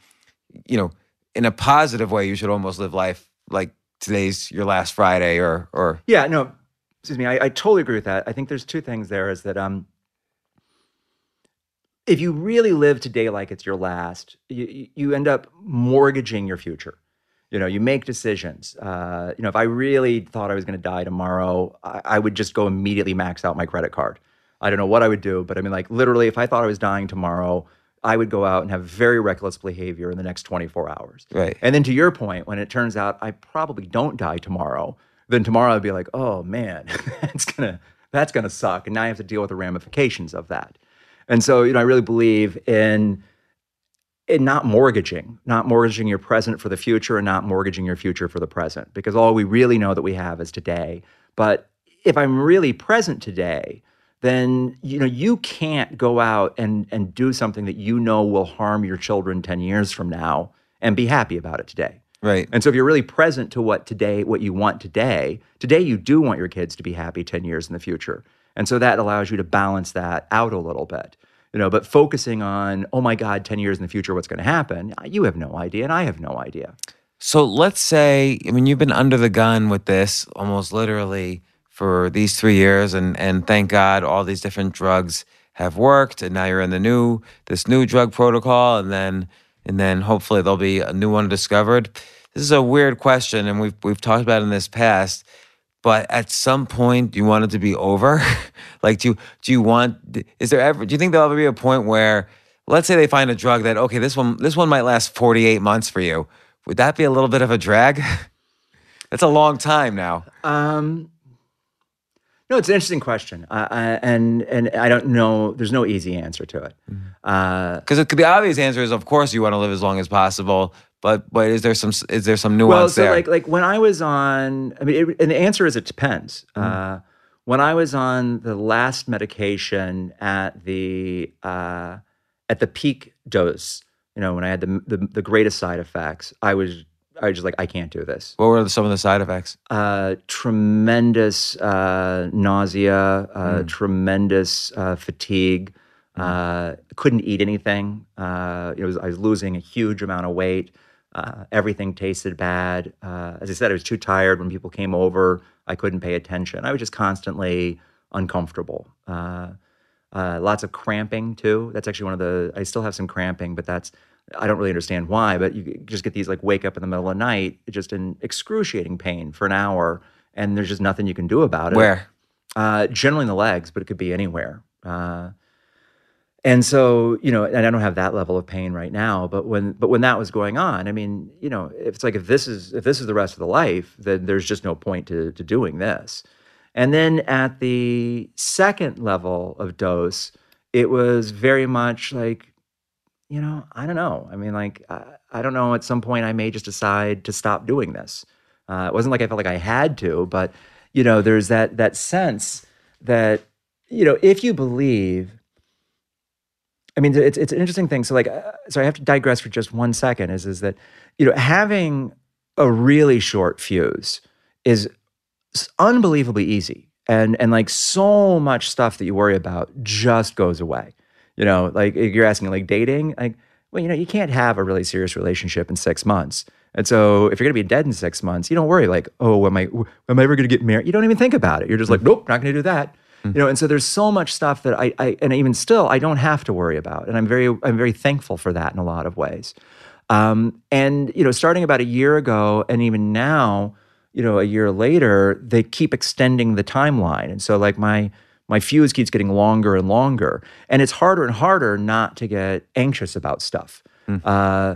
You know, in a positive way, you should almost live life like today's your last Friday, or or Yeah, no, excuse me. I, I totally agree with that. I think there's two things there is that um, if you really live today like it's your last, you, you- end up mortgaging your future. You know, you make decisions. Uh, you know, if I really thought I was going to die tomorrow, I, I would just go immediately max out my credit card. I don't know what I would do, but I mean, like literally, if I thought I was dying tomorrow, I would go out and have very reckless behavior in the next 24 hours. Right. And then to your point, when it turns out I probably don't die tomorrow, then tomorrow I'd be like, oh man, that's gonna that's gonna suck, and now I have to deal with the ramifications of that. And so, you know, I really believe in in not mortgaging, not mortgaging your present for the future, and not mortgaging your future for the present, because all we really know that we have is today. But if I'm really present today, then you know you can't go out and and do something that you know will harm your children 10 years from now and be happy about it today. Right. And so if you're really present to what today, what you want today, today you do want your kids to be happy 10 years in the future. And so that allows you to balance that out a little bit. You know, but focusing on, oh my God, 10 years in the future, what's going to happen? You have no idea, and I have no idea. So let's say, I mean, you've been under the gun with this almost literally for these three years, and and thank God all these different drugs have worked, and now you're in the new this new drug protocol, and then and then hopefully there'll be a new one discovered. This is a weird question, and we've we've talked about in this past. But at some point, do you want it to be over? like, do you do you want? Is there ever? Do you think there'll ever be a point where, let's say they find a drug that okay, this one this one might last 48 months for you. Would that be a little bit of a drag? That's a long time now. Um, no, it's an interesting question, uh, I, and and I don't know. There's no easy answer to it. Uh, Because it could the obvious answer is, of course, you want to live as long as possible. But but is there some is there some nuance well, so there? like like when I was on, I mean, it, and the answer is it depends. Uh, when I was on the last medication at the uh, at the peak dose, you know, when I had the, the the greatest side effects, I was I was just like, I can't do this. what were some of the side effects? Uh, tremendous uh, nausea, uh, tremendous uh, fatigue. Uh, couldn't eat anything. Uh, it was I was losing a huge amount of weight. Uh, everything tasted bad. Uh, as I said, I was too tired when people came over. I couldn't pay attention. I was just constantly uncomfortable. Uh, uh, lots of cramping too. That's actually one of the. I still have some cramping, but that's. I don't really understand why, but you just get these like wake up in the middle of the night, just in excruciating pain for an hour, and there's just nothing you can do about it. Where? Uh, generally in the legs, but it could be anywhere. Uh, and so, you know, and I don't have that level of pain right now, but when but when that was going on, I mean, you know, it's like if this is if this is the rest of the life, then there's just no point to to doing this. And then at the second level of dose, it was very much like, you know, I don't know. I mean, like, I, I don't know. At some point, I may just decide to stop doing this. Uh, it wasn't like I felt like I had to, but you know, there's that that sense that you know, if you believe I mean, it's it's an interesting thing. So like, uh, so I have to digress for just one second. Is is that you know having a really short fuse is unbelievably easy, and and like so much stuff that you worry about just goes away. You know, like you're asking like dating, like well, you know, you can't have a really serious relationship in six months. And so if you're gonna be dead in six months, you don't worry like, oh, am I am I ever gonna get married? You don't even think about it. You're just like, nope, not gonna do that you know and so there's so much stuff that I, I and even still i don't have to worry about and i'm very i'm very thankful for that in a lot of ways. Um, and you know starting about a year ago and even now you know a year later they keep extending the timeline. And so like my my fuse keeps getting longer and longer. And it's harder and harder not to get anxious about stuff. Uh,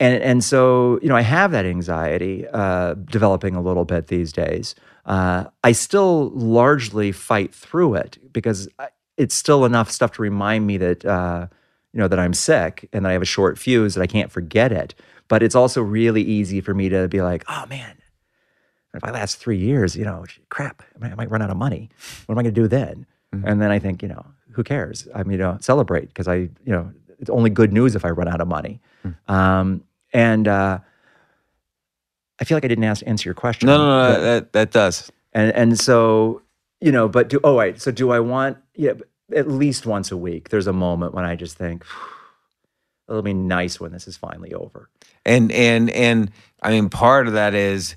and and so you know I have that anxiety uh, developing a little bit these days. Uh, I still largely fight through it because I, it's still enough stuff to remind me that uh, you know that I'm sick and that I have a short fuse that I can't forget it. But it's also really easy for me to be like, oh man, if I last three years, you know, crap, I might, I might run out of money. What am I going to do then? And then I think, you know, who cares? I mean, you know, celebrate because I, you know, it's only good news if I run out of money. Um, and uh, I feel like I didn't ask, answer your question. No, no, no. but- That that does. and and so you know, but do oh wait, so do I want yeah at least once a week? There's a moment when I just think it'll be nice when this is finally over. And and and I mean, part of that is,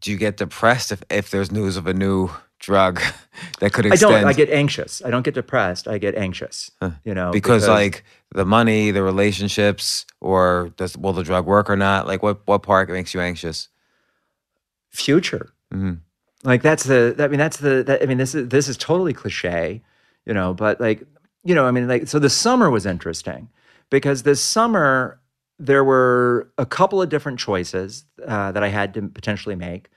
do you get depressed if if there's news of a new drug that could extend. I don't. I get anxious. I don't get depressed. I get anxious. You know, because, like the money, the relationships, or does will the drug work or not? Like what what part makes you anxious? Future. Mhm. Like that's the. I mean, that's the. That, I mean, this is this is totally cliche, you know. But like, you know, I mean, like, so the summer was interesting because this summer there were a couple of different choices uh, that I had to potentially make.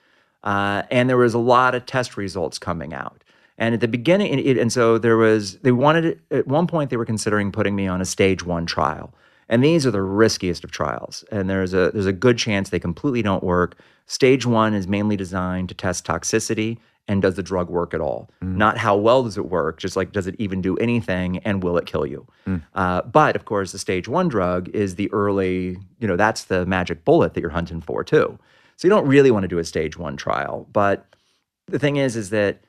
uh, and there was a lot of test results coming out. And at the beginning, it, and so there was, they wanted, at one point, they were considering putting me on a stage one trial. And these are the riskiest of trials. And there's a, there's a good chance they completely don't work. Stage one is mainly designed to test toxicity and does the drug work at all? Not how well does it work, just like does it even do anything and will it kill you? Uh, but of course, the stage one drug is the early, you know, that's the magic bullet that you're hunting for too. So you don't really want to do a stage one trial. But the thing is, is that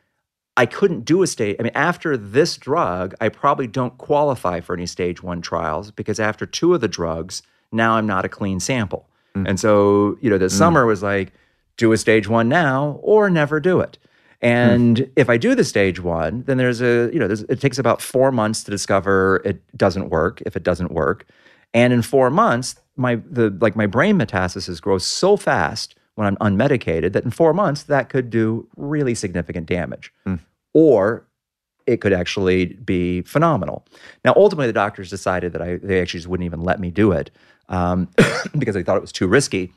I couldn't do a stage. I mean, after this drug, I probably don't qualify for any stage one trials because after two of the drugs, now I'm not a clean sample. Mm. And so, you know, the mm. summer was like, do a stage one now or never do it. And mm. if I do the stage one, then there's a, you know, there's, it takes about four months to discover it doesn't work if it doesn't work. And in four months, my the like my brain metastasis grows so fast when I'm unmedicated that in four months that could do really significant damage. Or it could actually be phenomenal. Now, ultimately, the doctors decided that I they actually just wouldn't even let me do it um, because they thought it was too risky.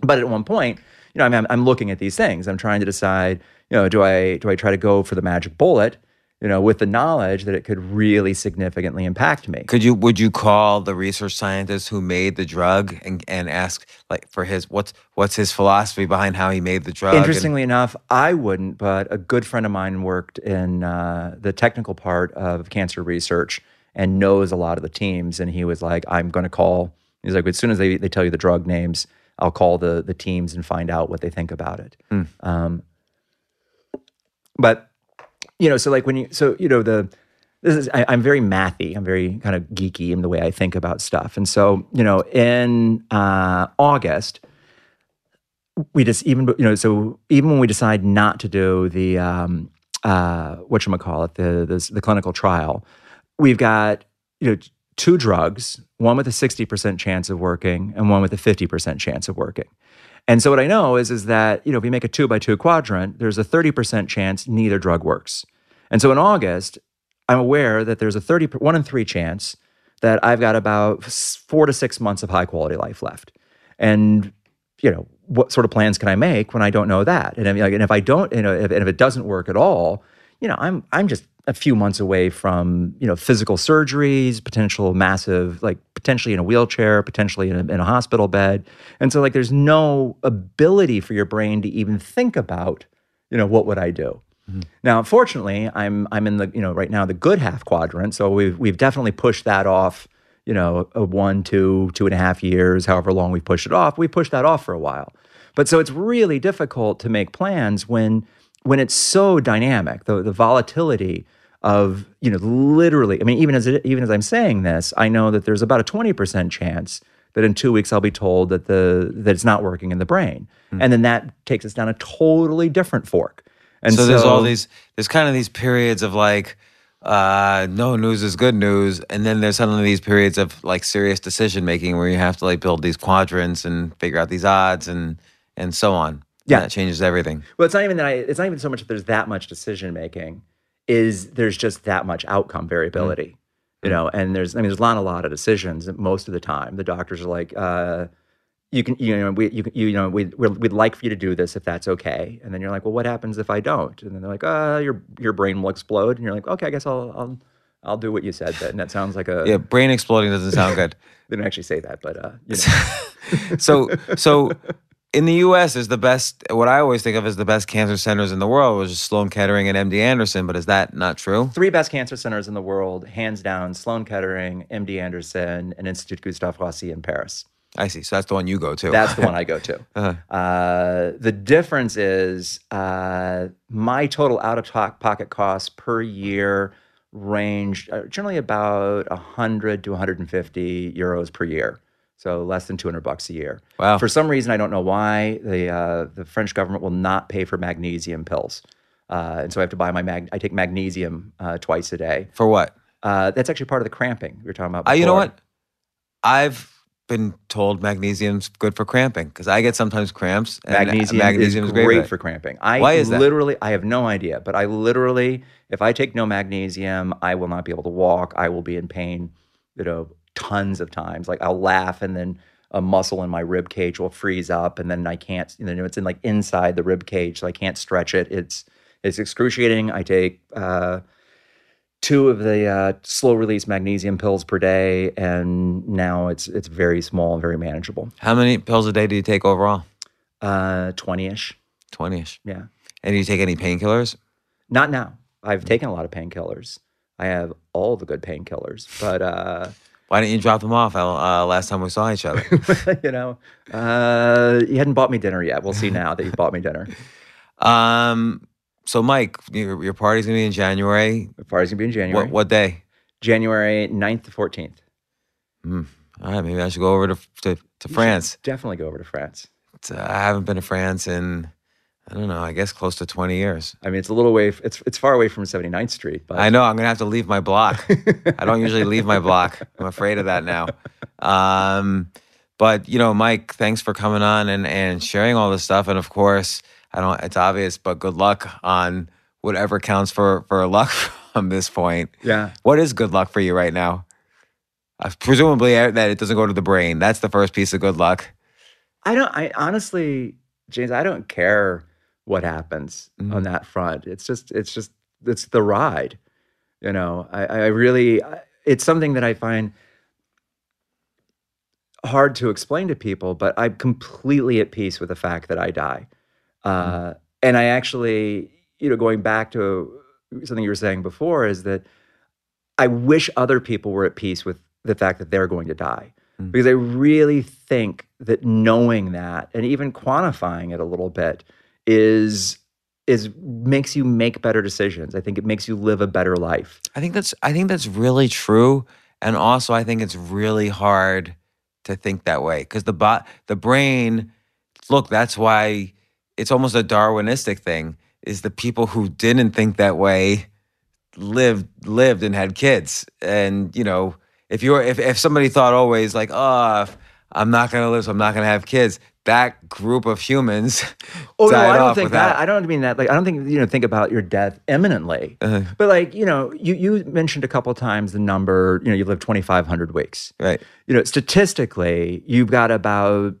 But at one point, you know, I'm, I'm, I'm looking at these things. I'm trying to decide, you know, do I do I try to go for the magic bullet, you know, with the knowledge that it could really significantly impact me? Could you would you call the research scientist who made the drug and, and ask like for his what's what's his philosophy behind how he made the drug? and- Interestingly enough, I wouldn't, but a good friend of mine worked in uh, the technical part of cancer research and knows a lot of the teams. And he was like, I'm going to call, he's like, as soon as they, they tell you the drug names, I'll call the, the teams and find out what they think about it. Um, but, you know, so like when you, so, you know, the, this is, I, I'm very mathy. I'm very kind of geeky in the way I think about stuff. And so, you know, in uh, August, we just even you know so even when we decide not to do the um uh what you call it the, the the clinical trial we've got you know two drugs one with a 60% chance of working and one with a 50% chance of working and so what i know is is that you know if you make a two by two quadrant there's a 30% chance neither drug works and so in august i'm aware that there's a 30 one in three chance that i've got about four to six months of high quality life left and you know what sort of plans can I make when I don't know that? And I mean, like, and if I don't, you know, if, and if it doesn't work at all, you know, I'm I'm just a few months away from you know physical surgeries, potential massive, like potentially in a wheelchair, potentially in a, in a hospital bed, and so like there's no ability for your brain to even think about, you know, what would I do? Mm-hmm. Now, fortunately, I'm I'm in the you know right now the good half quadrant, so we've we've definitely pushed that off. You know, a one, two, two and a half years, however long we've pushed it off, we pushed that off for a while. But so it's really difficult to make plans when when it's so dynamic. The the volatility of you know literally. I mean, even as it, even as I'm saying this, I know that there's about a twenty percent chance that in two weeks I'll be told that the that it's not working in the brain, and then that takes us down a totally different fork. And so, there's all these there's kind of these periods of like uh no news is good news and then there's suddenly these periods of like serious decision making where you have to like build these quadrants and figure out these odds and and so on Yeah. that changes everything Well, it's not even that I, it's not even so much that there's that much decision making, is there's just that much outcome variability. You know, and there's I mean there's not a lot of decisions most of the time. The doctors are like, uh, you can you know we you, you know we we'd like for you to do this if that's okay. And then you're like, well, what happens if I don't? And then they're like, uh, your your brain will explode. And you're like, okay, I guess I'll I'll I'll do what you said. Then and that sounds like a yeah brain exploding doesn't sound good they didn't actually say that, but uh, you know. so so in the US is the best what I always think of as the best cancer centers in the world was just Sloan Kettering and MD Anderson but is that not true three best cancer centers in the world, hands down: Sloan Kettering, MD Anderson, and Institut Gustave Roussy in Paris. I see so that's the one you go to That's the one I go to. Uh-huh. Uh, the difference is uh, my total out of pocket costs per year range uh, generally about 100 to 150 euros per year. So less than 200 bucks a year. Wow. For some reason, I don't know why, the, uh, the French government will not pay for magnesium pills. Uh, and so I have to buy my mag. I take magnesium uh, twice a day. for what Uh, that's actually part of the cramping we were talking about. Uh, you know what? I've been told magnesium's good for cramping because I get sometimes cramps. And Magnesium, magnesium is great, great, for for cramping. I Why is that? literally, I have no idea, but I literally, if I take no magnesium, I will not be able to walk. I will be in pain, you know, tons of times. Like I'll laugh and then a muscle in my rib cage will freeze up, and then I can't. You know, it's in like inside the rib cage, so I can't stretch it. It's it's excruciating. I take uh, two of the uh, slow release magnesium pills per day, and now it's it's very small and very manageable. How many pills a day do you take overall? Uh, twenty ish. 20 ish. Yeah. And do you take any painkillers? Not now. I've taken a lot of painkillers. I have all the good painkillers, but uh, Why didn't you drop them off uh, last time we saw each other? you know, uh, you hadn't bought me dinner yet. We'll see now that you've bought me dinner. um, so, Mike, your, your party's going to be in January. The party's gonna be in January. What, what day? January 9th to 14th. All right, maybe I should go over to, to, to France. Definitely go over to France. Uh, I haven't been to France in, I don't know, I guess close to 20 years. I mean, it's a little way. It's it's far away from 79th Street, but I know I'm going to have to leave my block. I don't usually leave my block. I'm afraid of that now. Um, but, you know, Mike, thanks for coming on and, and sharing all this stuff. And of course, I don't, it's obvious, but good luck on whatever counts for, for luck from this point. yeah, What is good luck for you right now? Uh, presumably that it doesn't go to the brain. That's the first piece of good luck. I don't. I honestly, James, I don't care what happens Mm-hmm. on that front. It's just, it's just, it's the ride. You know, I, I really, it's something that I find hard to explain to people, but I'm completely at peace with the fact that I die. Uh, and I actually, you know, going back to something you were saying before, is that I wish other people were at peace with the fact that they're going to die. Because I really think that knowing that and even quantifying it a little bit is is makes you make better decisions. I think it makes you live a better life. I think that's I think that's really true, and also I think it's really hard to think that way because the bot the brain. Look, that's why it's almost a Darwinistic thing. Is the people who didn't think that way lived lived and had kids, and you know if you're if if somebody thought always like oh I'm not gonna live, so I'm not gonna have kids. That group of humans Oh no, I don't think without- that. I don't mean that. Like, I don't think you know. Think about your death imminently. Uh-huh. But like, you know, you you mentioned a couple times the number. You know, you live twenty five hundred weeks. right. You know, statistically, you've got about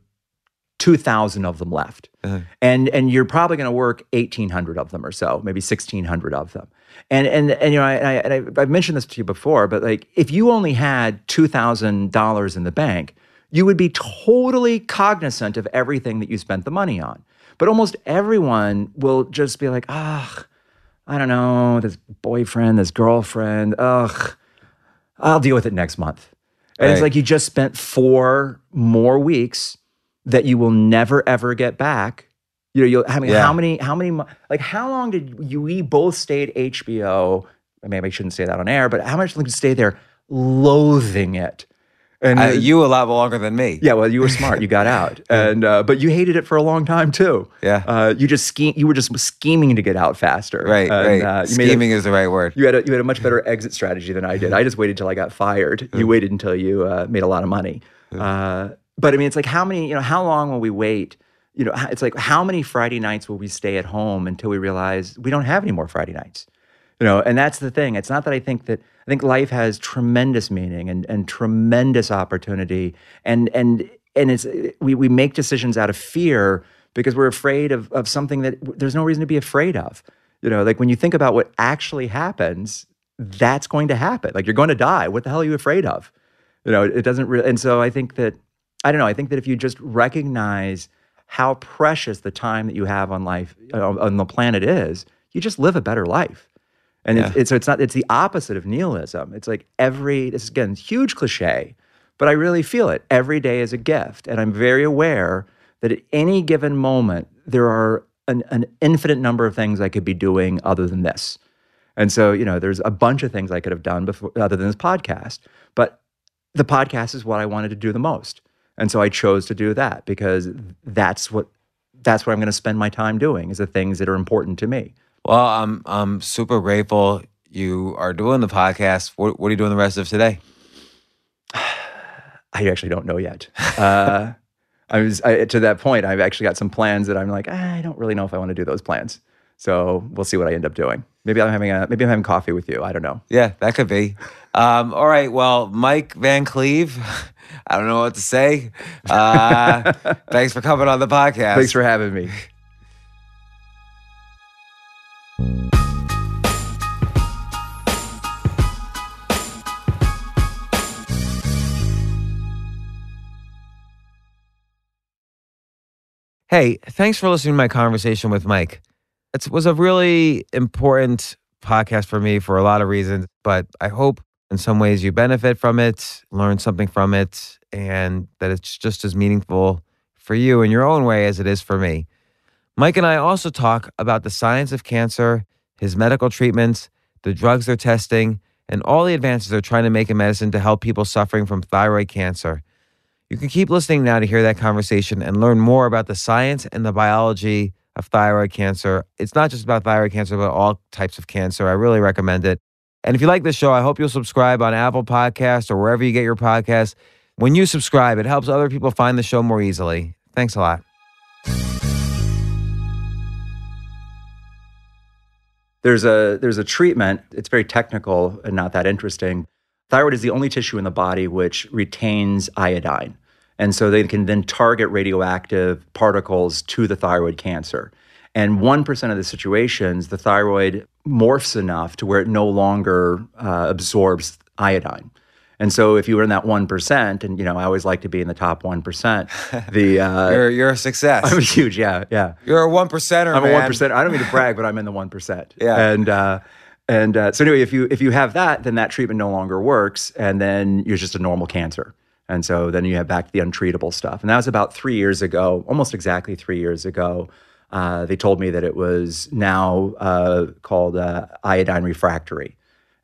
two thousand of them left, uh-huh. and and you're probably going to work eighteen hundred of them or so, maybe sixteen hundred of them. And and and you know, I, I, and I I've mentioned this to you before, but like, if you only had two thousand dollars in the bank, you would be totally cognizant of everything that you spent the money on. But almost everyone will just be like, ah, I don't know, this boyfriend, this girlfriend, ugh, I'll deal with it next month. And it's like you just spent four more weeks that you will never ever get back. You know, you'll, I mean, Yeah. how many, how many, like, how long did you, we both stay at HBO? I maybe I shouldn't say that on air, but how much did you stay there loathing it? And Uh, you a lot longer than me. yeah, well, you were smart. You got out, and uh, but you hated it for a long time too. Yeah. uh, you just scheme. You were just scheming to get out faster. Right, And, right. uh, made a- Scheming is the right word. you had a you had a much better exit strategy than I did. I just waited till I got fired. You waited until you uh, made a lot of money. Uh, but I mean, it's like how many you know how long will we wait? You know, it's like how many Friday nights will we stay at home until we realize we don't have any more Friday nights? You know, and that's the thing. It's not that I think that I think life has tremendous meaning and and tremendous opportunity, and and and it's we we make decisions out of fear because we're afraid of of something that there's no reason to be afraid of. You know, like when you think about what actually happens, that's going to happen. Like you're going to die. What the hell are you afraid of? You know, it doesn't really. And so I think that I don't know. I think that if you just recognize how precious the time that you have on life uh, on the planet is, you just live a better life. And it's, it's so it's not it's the opposite of nihilism. It's like every this is again huge cliche, but I really feel it. Every day is a gift, and I'm very aware that at any given moment there are an, an infinite number of things I could be doing other than this. And so you know, there's a bunch of things I could have done before other than this podcast, but the podcast is what I wanted to do the most. And so I chose to do that because that's what that's what I'm going to spend my time doing is the things that are important to me. Well, I'm I'm super grateful you are doing the podcast. What, what are you doing the rest of today? I actually don't know yet. Uh, I was I, to that point. I've actually got some plans that I'm like, "Ah, I don't really know if I want to do those plans. So we'll see what I end up doing. Maybe I'm having a maybe I'm having coffee with you. I don't know. Yeah, that could be. Um, all right. Well, Mike Van Cleave, I don't know what to say. Uh, thanks for coming on the podcast. Thanks for having me. Hey, thanks for listening to my conversation with Mike. It was a really important podcast for me for a lot of reasons, but I hope in some ways you benefit from it, learn something from it, and that it's just as meaningful for you in your own way as it is for me. Mike and I also talk about the science of cancer, his medical treatments, the drugs they're testing, and all the advances they're trying to make in medicine to help people suffering from thyroid cancer. You can keep listening now to hear that conversation and learn more about the science and the biology of thyroid cancer. It's not just about thyroid cancer, but all types of cancer. I really recommend it. And if you like this show, I hope you'll subscribe on Apple Podcasts or wherever you get your podcasts. When you subscribe, it helps other people find the show more easily. Thanks a lot. There's a there's a treatment. It's very technical and not that interesting. Thyroid is the only tissue in the body which retains iodine. And so they can then target radioactive particles to the thyroid cancer. And 1% of the situations, the thyroid morphs enough to where it no longer uh, absorbs iodine. And so if you were in that 1%, and you know, I always like to be in the top 1%, the uh, You're, you're a success. I'm huge, yeah, yeah. You're a one percenter. I'm man. a one percent. I don't mean to brag, but I'm in the one percent. Yeah. And uh, and uh, so anyway, if you if you have that, then that treatment no longer works, and then you're just a normal cancer. And so then you have back to the untreatable stuff. And that was about three years ago, almost exactly three years ago. Uh, they told me that it was now uh, called uh, iodine refractory.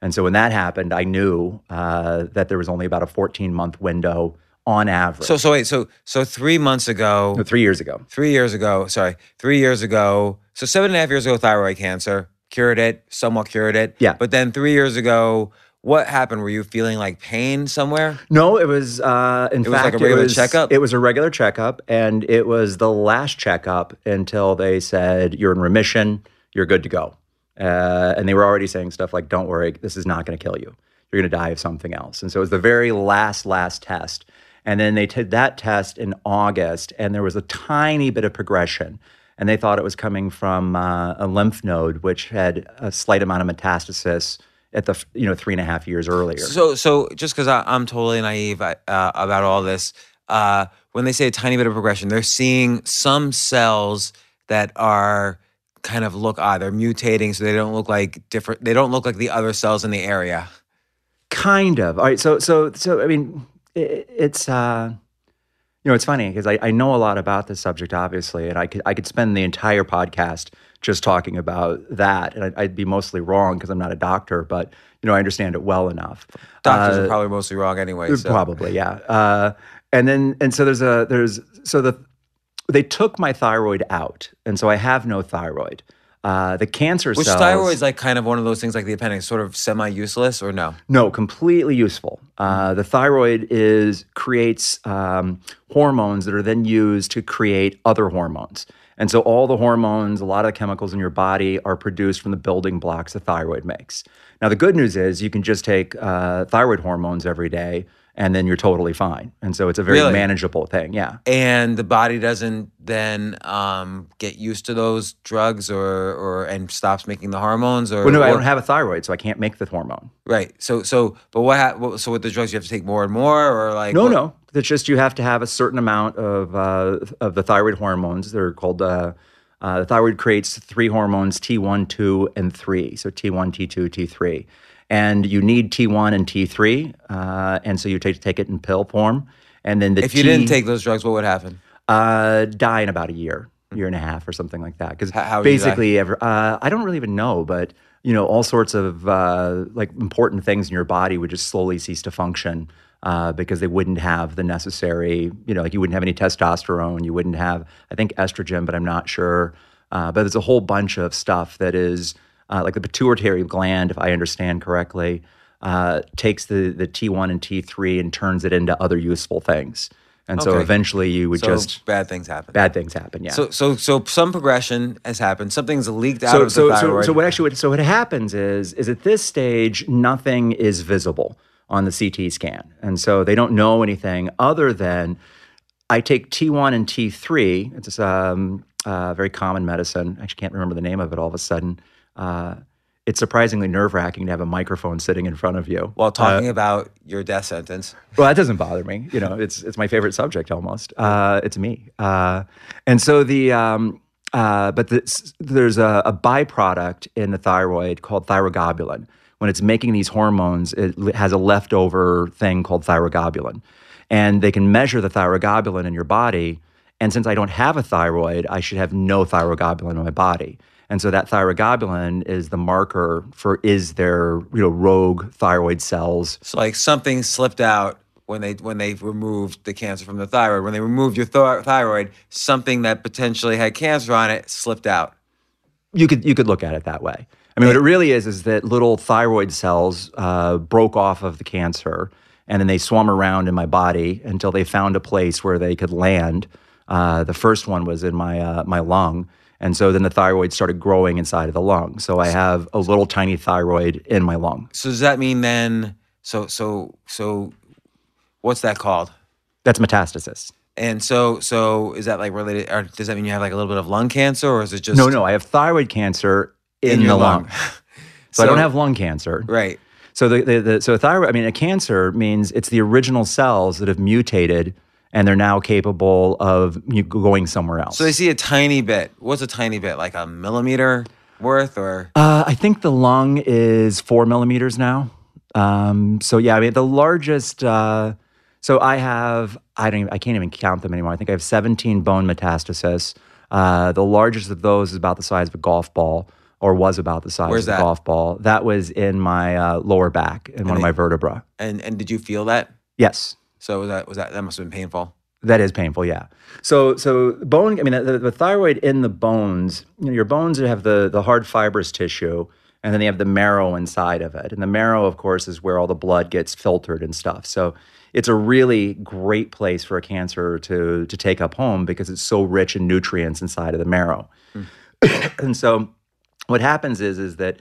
And so when that happened, I knew uh, that there was only about a 14 month window on average. So so wait so so three months ago, No, three years ago. three years ago, sorry, three years ago. So seven and a half years ago, thyroid cancer cured it, somewhat cured it. Yeah. But then three years ago, what happened? Were you feeling like pain somewhere? No, it was uh, in was like fact a regular it was, checkup? It was a regular checkup, and it was the last checkup until they said you're in remission, you're good to go, uh, and they were already saying stuff like, "Don't worry, this is not going to kill you. You're going to die of something else." And so it was the very last last test, and then they did that test in August, and there was a tiny bit of progression. And they thought it was coming from uh, a lymph node, which had a slight amount of metastasis at the you know three and a half years earlier. So so just because I'm totally naive uh, about all this, uh, when they say a tiny bit of progression, they're seeing some cells that are kind of look odd. They're mutating, so they don't look like different. They don't look like the other cells in the area. Kind of. All right. So, so, so, I mean, it, it's, uh, you know, it's funny because I, I know a lot about this subject, obviously, and I could, I could spend the entire podcast just talking about that, and I'd, I'd be mostly wrong because I'm not a doctor, but you know, I understand it well enough. Doctors Uh, are probably mostly wrong anyway. So. Probably, yeah. Uh, and then, and so there's a there's so the they took my thyroid out, and so I have no thyroid. Uh, the cancer Which cells. thyroid is like kind of one of those things like the appendix, sort of semi useless or no? No, completely useful. Uh, the thyroid is creates um, hormones that are then used to create other hormones. And so all the hormones, a lot of the chemicals in your body are produced from the building blocks the thyroid makes. Now the good news is you can just take uh, thyroid hormones every day, and then you're totally fine. And so it's a very Really? manageable thing. Yeah. And the body doesn't then um, get used to those drugs or or and stops making the hormones or Well, no, I don't have a thyroid, so I can't make the hormone. right. So so but what, what so with the drugs you have to take more and more or like No, what- no. It's just you have to have a certain amount of uh, of the thyroid hormones. They're called. Uh, uh, the thyroid creates three hormones: T1, two, and three. So T1, T2, T3, and you need T1 and T3, uh, and so you take take it in pill form. And then the If you T, didn't take those drugs, what would happen? uh, die in about a year, year and a half, or something like that. Because How- how you basically, ever, uh, I don't really even know, but you know, all sorts of uh, like important things in your body would just slowly cease to function uh, because they wouldn't have the necessary, you know, like you wouldn't have any testosterone, you wouldn't have, I think, estrogen, but I'm not sure. Uh, but there's a whole bunch of stuff that is uh, like the pituitary gland, if I understand correctly, uh, takes the the T1 and T3 and turns it into other useful things. And so eventually you would So just bad things happen. bad things happen. Yeah. So so so some progression has happened. Something's leaked out so, of the so, so, thyroid. so what actually what, so what happens is is at this stage nothing is visible on the CT scan, and so they don't know anything other than I take T1 and T3. It's um, uh, very common medicine. I actually can't remember the name of it all of a sudden. Uh, it's surprisingly nerve wracking to have a microphone sitting in front of you while talking about your death sentence. well, that doesn't bother me. You know, it's it's my favorite subject almost. Uh, it's me, uh, and so the um, uh, but this, there's a, a byproduct in the thyroid called thyroglobulin. When it's making these hormones, it has a leftover thing called thyroglobulin, and they can measure the thyroglobulin in your body. And since I don't have a thyroid, I should have no thyroglobulin in my body. And so that thyroglobulin is the marker for is there you know rogue thyroid cells So like something slipped out when they when they removed the cancer from the thyroid. When they removed your thy- thyroid, something that potentially had cancer on it slipped out. you could you could look at it that way. I mean, what it really is is that little thyroid cells uh, broke off of the cancer, and then they swam around in my body until they found a place where they could land. Uh, the first one was in my uh, my lung, and so then the thyroid started growing inside of the lung. So I have a little tiny thyroid in my lung. So does that mean then? So so so, what's that called? That's metastasis. And so so is that like related? Or does that mean you have like a little bit of lung cancer, or is it just No, no, I have thyroid cancer in, your the lung. So, I don't have lung cancer. right? So the, the, the so thyroid, I mean, a cancer means it's the original cells that have mutated and they're now capable of going somewhere else. So they see a tiny bit. What's a tiny bit? Like a millimeter worth, or uh, I think the lung is four millimeters now. Um, so yeah, I mean, the largest. Uh, so I have I don't even, I can't even count them anymore. I think I have 17 bone metastasis. Uh, the largest of those is about the size of a golf ball, or was about the size Where's of a that? golf ball. That was in my uh, lower back in one of my vertebra. and and did you feel that? Yes. So was that was that that must have been painful. That is painful, yeah. So, so bone. I mean, the, the thyroid in the bones. You know, your bones have the the hard fibrous tissue, and then they have the marrow inside of it. And the marrow, of course, is where all the blood gets filtered and stuff. So, it's a really great place for a cancer to to take up home because it's so rich in nutrients inside of the marrow. Hmm. and so, what happens is is that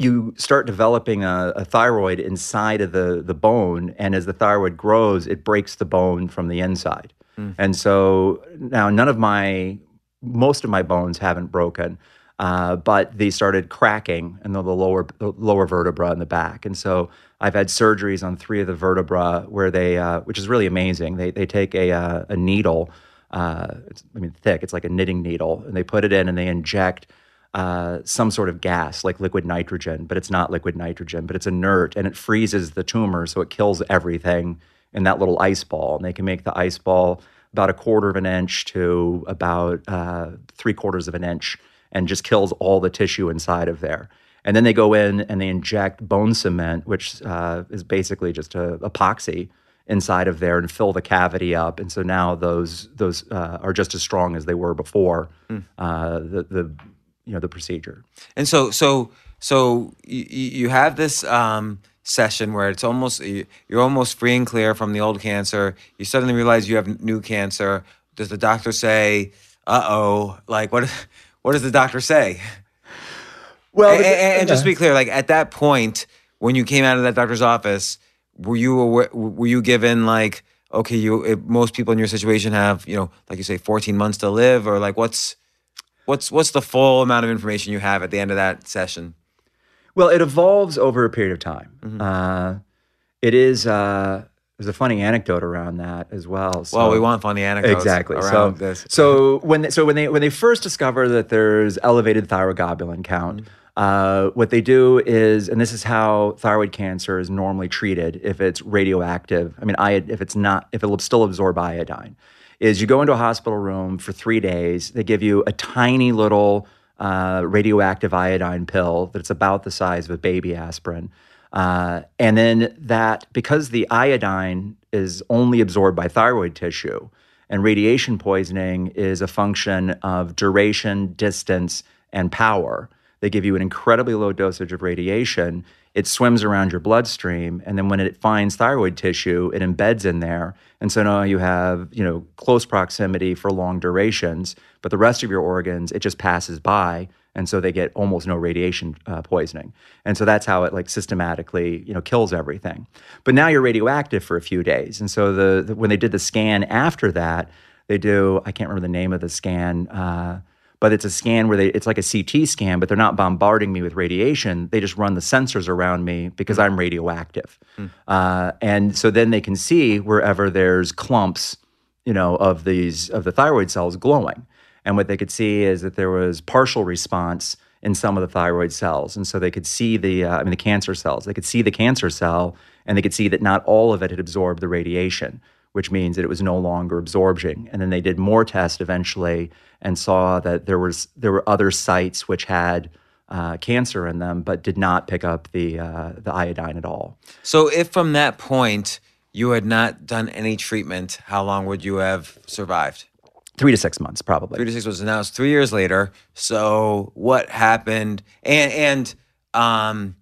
you start developing a, a thyroid inside of the, the bone, and as the thyroid grows, it breaks the bone from the inside. And so now none of my, most of my bones haven't broken, uh, but they started cracking in the, the lower the lower vertebra in the back. And so I've had surgeries on three of the vertebra where they, uh, which is really amazing. They they take a uh, a needle, uh, it's, I mean thick, it's like a knitting needle, and they put it in and they inject uh, some sort of gas like liquid nitrogen, but it's not liquid nitrogen, but it's inert and it freezes the tumor, so it kills everything in that little ice ball. And they can make the ice ball about a quarter of an inch to about uh, three quarters of an inch and just kills all the tissue inside of there. And then they go in and they inject bone cement, which uh, is basically just a epoxy inside of there and fill the cavity up. And so now those those uh, are just as strong as they were before uh, the the you know the procedure. And so, so, so you, you have this um, session where it's almost you- you're almost free and clear from the old cancer. You suddenly realize you have new cancer. Does the doctor say, "Uh oh"? Like what? What does the doctor say? Well, And, and- and just to be clear, like at that point, when you came out of that doctor's office, were you aware, were you given like okay, you most people in your situation have you know like you say 14 months to live, or like what's what's what's the full amount of information you have at the end of that session? Well, it evolves over a period of time. Uh, it is. Uh, there's a funny anecdote around that as well. So, Well, we want funny anecdotes exactly. around So, this. so when they, so when they when they first discover that there's elevated thyroglobulin count, uh, what they do is, and this is how thyroid cancer is normally treated if it's radioactive. I mean, iod, if it's not, if it'll still absorb iodine, is you go into a hospital room for three days. They give you a tiny little uh, radioactive iodine pill that's about the size of a baby aspirin. Uh, and then that, because the iodine is only absorbed by thyroid tissue, and radiation poisoning is a function of duration, distance, and power, They give you an incredibly low dosage of radiation. It swims around your bloodstream, and then when it finds thyroid tissue, it embeds in there. And so now you have, you know, close proximity for long durations, but the rest of your organs, it just passes by and so they get almost no radiation uh, poisoning. And so that's how it like systematically you know kills everything. But now you're radioactive for a few days. And so the, the when they did the scan after that they do i can't remember the name of the scan uh, but it's a scan where they it's like a CT scan, but they're not bombarding me with radiation. They just run the sensors around me because mm. I'm radioactive, mm. uh, and so then they can see wherever there's clumps, you know, of these of the thyroid cells glowing. And what they could see is that there was partial response in some of the thyroid cells, and so they could see the uh, I mean the cancer cells. They could see the cancer cell, and they could see that not all of it had absorbed the radiation which means that it was no longer absorbing. And then they did more tests eventually and saw that there was there were other sites which had uh, cancer in them, but did not pick up the uh, the iodine at all. So, if from that point you had not done any treatment, how long would you have survived? Three to six months, probably. Three to six months. Now it's three years later. So, what happened? And and um,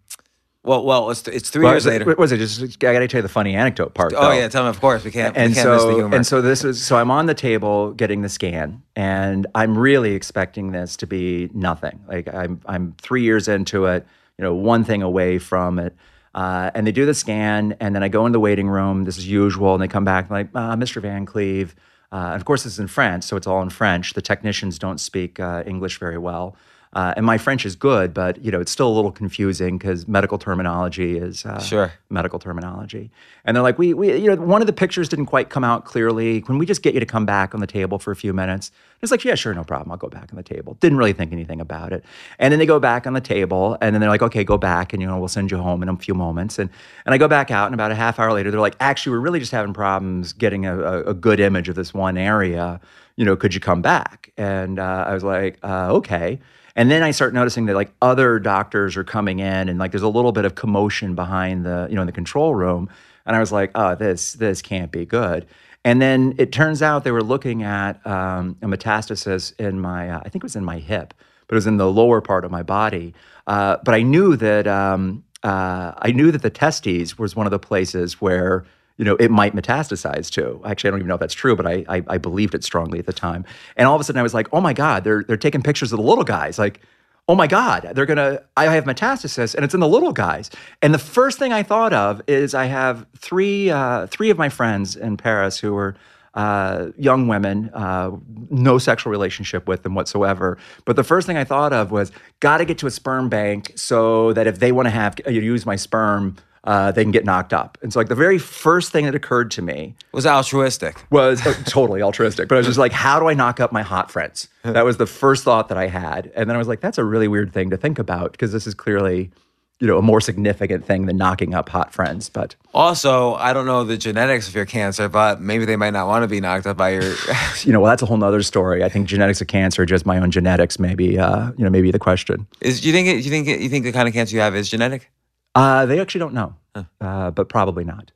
well, well, it's, it's three well, years later. Was it just? I got to tell you the funny anecdote part. Oh though. yeah, tell me. Of course, we can't. And we can't so, miss the humor. and so this is. So I'm on the table getting the scan, and I'm really expecting this to be nothing. Like I'm, I'm three years into it. You know, one thing away from it. Uh, and they do the scan, and then I go in the waiting room. This is usual, and they come back like, uh, "Mr. Van Cleave." Uh, and of course, this is in France, so it's all in French. The technicians don't speak uh, English very well. Uh, and my French is good, but you know it's still a little confusing because medical terminology is uh, sure medical terminology. And they're like, we, we, you know, one of the pictures didn't quite come out clearly. Can we just get you to come back on the table for a few minutes? It's like, yeah, sure, no problem. I'll go back on the table. Didn't really think anything about it. And then they go back on the table, and then they're like, okay, go back, and you know, we'll send you home in a few moments. And and I go back out, and about a half hour later, they're like, actually, we're really just having problems getting a, a, a good image of this one area. You know, could you come back? And uh, I was like, uh, okay. And then I start noticing that like other doctors are coming in and like there's a little bit of commotion behind the, you know, in the control room. And I was like, oh, this, this can't be good. And then it turns out they were looking at um, a metastasis in my, uh, I think it was in my hip, but it was in the lower part of my body. Uh, but I knew that um, uh, I knew that the testes was one of the places where you know, it might metastasize to. Actually, I don't even know if that's true, but I, I, I believed it strongly at the time. And all of a sudden, I was like, oh my god, they're they're taking pictures of the little guys, like. Oh my God, they're gonna. I have metastasis, and it's in the little guys. And the first thing I thought of is I have three uh, three of my friends in Paris who were uh, young women, uh, no sexual relationship with them whatsoever. But the first thing I thought of was got to get to a sperm bank so that if they want to have use my sperm, uh, they can get knocked up. And so, like, the very first thing that occurred to me was altruistic. Was uh, totally altruistic. But I was just like, how do I knock up my hot friends? That was the first thought that I had. And then I was like, that's a really weird thing to think about because this is clearly, you know, a more significant thing than knocking up hot friends. But also, I don't know the genetics of your cancer, but maybe they might not want to be knocked up by your. you know, well, that's a whole other story. I think genetics of cancer, just my own genetics, maybe, uh, you know, maybe the question. Is do you think? It, do you think? It, you think the kind of cancer you have is genetic? Uh, they actually don't know, uh, but probably not.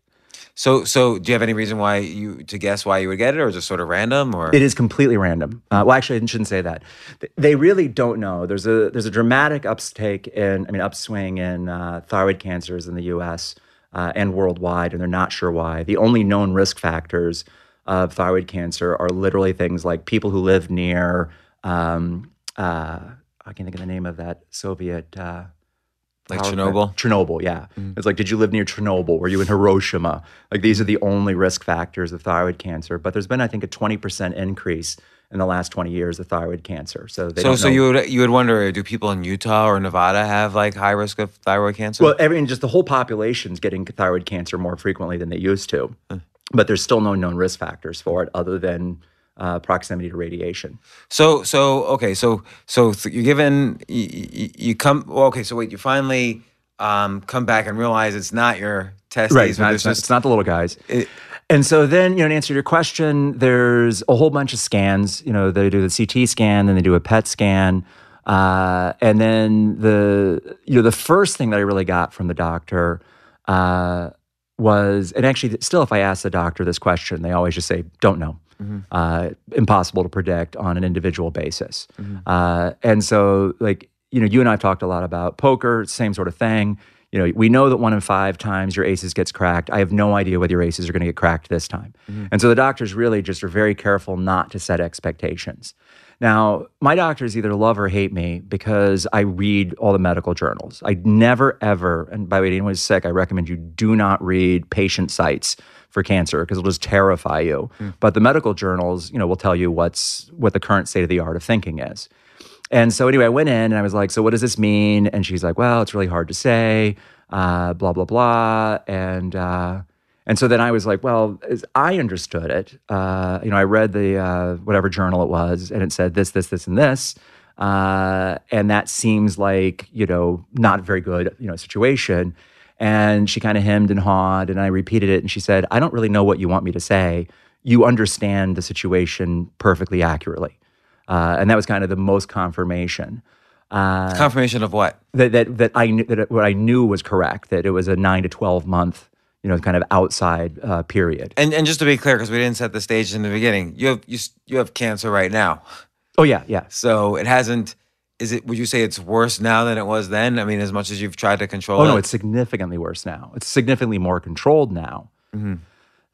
So, so do you have any reason why you to guess why you would get it, or is it sort of random, or it is completely random? Uh, well, actually, I shouldn't say that. They really don't know. There's a there's a dramatic uptake in, I mean, upswing in uh, thyroid cancers in the U.S. Uh, and worldwide, and they're not sure why. The only known risk factors of thyroid cancer are literally things like people who live near. Um, uh, I can't think of the name of that Soviet uh, like Chernobyl? Chernobyl, yeah. Mm-hmm. It's like, did you live near Chernobyl? Were you in Hiroshima? Like, these are the only risk factors of thyroid cancer. But there's been, I think, a 20% increase in the last 20 years of thyroid cancer. So, so, so you would you would wonder, do people in Utah or Nevada have like high risk of thyroid cancer? Well, every just the whole population's getting thyroid cancer more frequently than they used to, but there's still no known risk factors for it other than uh, proximity to radiation. So, so okay, so so you're given you, you come. Well, okay, so wait, you finally um, come back and realize it's not your testes. Right, it's not, it's, just, it's not the little guys. It, and so then, you know, to answer your question, there's a whole bunch of scans. You know, they do the CT scan, then they do a PET scan. Uh, and then the you know the first thing that I really got from the doctor uh, was, and actually, still, if I ask the doctor this question, they always just say, "Don't know." Mm-hmm. uh, impossible to predict on an individual basis. Mm-hmm. Uh, and so, like, you know, you and I have talked a lot about poker, same sort of thing. You know, we know that one in five times your aces gets cracked. I have no idea whether your aces are going to get cracked this time. And so the doctors really just are very careful not to set expectations. Now, my doctors either love or hate me because I read all the medical journals. I never, ever, and by the way, anyone who's sick, I recommend you do not read patient sites for cancer because it'll just terrify you. But the medical journals, you know, will tell you what's what the current state of the art of thinking is. And so anyway, I went in and I was like, "So what does this mean?" And she's like, "Well, it's really hard to say." Uh, blah blah blah. And uh, and so then I was like, "Well, as I understood it, uh, you know, I read the uh, whatever journal it was, and it said this, this, this, and this." Uh, and that seems like you know not a very good you know situation. And she kind of hemmed and hawed, and I repeated it, and she said, "I don't really know what you want me to say. You understand the situation perfectly accurately." Uh, and that was kind of the most confirmation uh, Confirmation of what? that that that I knew that what I knew was correct. That it was a nine to twelve month, you know, kind of outside uh, period. And and just to be clear, because we didn't set the stage in the beginning, you have you you have cancer right now, Oh yeah, yeah. so it hasn't. Is it? Would you say it's worse now than it was then? I mean, as much as you've tried to control Oh it. no, it's significantly worse now. It's significantly more controlled now.